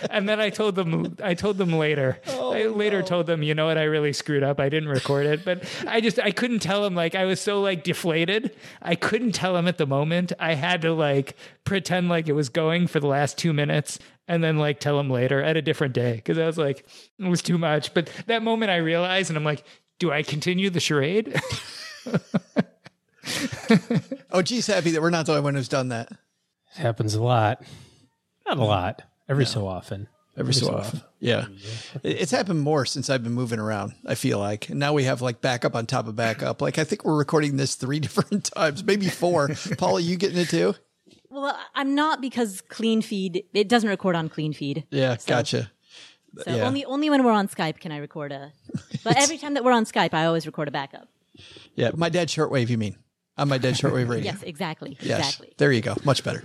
Speaker 6: and then I told them I told them later. Oh, I later told them, you know what, I really screwed up. I didn't record it. But I just I couldn't tell them like I was so like deflated. I couldn't tell them at the moment. I had to like pretend like it was going for the last two minutes and then like tell them later at a different day. Because I was like, it was too much. But that moment I realized and I'm like, do I continue the charade?
Speaker 3: oh, geez, happy that we're not the only one who's done that.
Speaker 4: It happens a lot. Not a lot. Every so often.
Speaker 3: Every so often. Yeah. It- It's happened more since I've been moving around, I feel like. And now we have like backup on top of backup. Like I think we're recording this three different times, maybe four. Paula, you getting it too?
Speaker 5: Well, I'm not because Clean Feed it doesn't record on Clean Feed.
Speaker 3: Yeah,
Speaker 5: So-
Speaker 3: gotcha.
Speaker 5: So
Speaker 3: Yeah.
Speaker 5: only only when we're on Skype can I record a. But every time that we're on Skype, I always record a backup.
Speaker 3: Yeah, my dead shortwave, you mean? On my dead shortwave radio.
Speaker 5: Yes, exactly,
Speaker 3: Yes.
Speaker 5: exactly.
Speaker 3: There you go. Much better.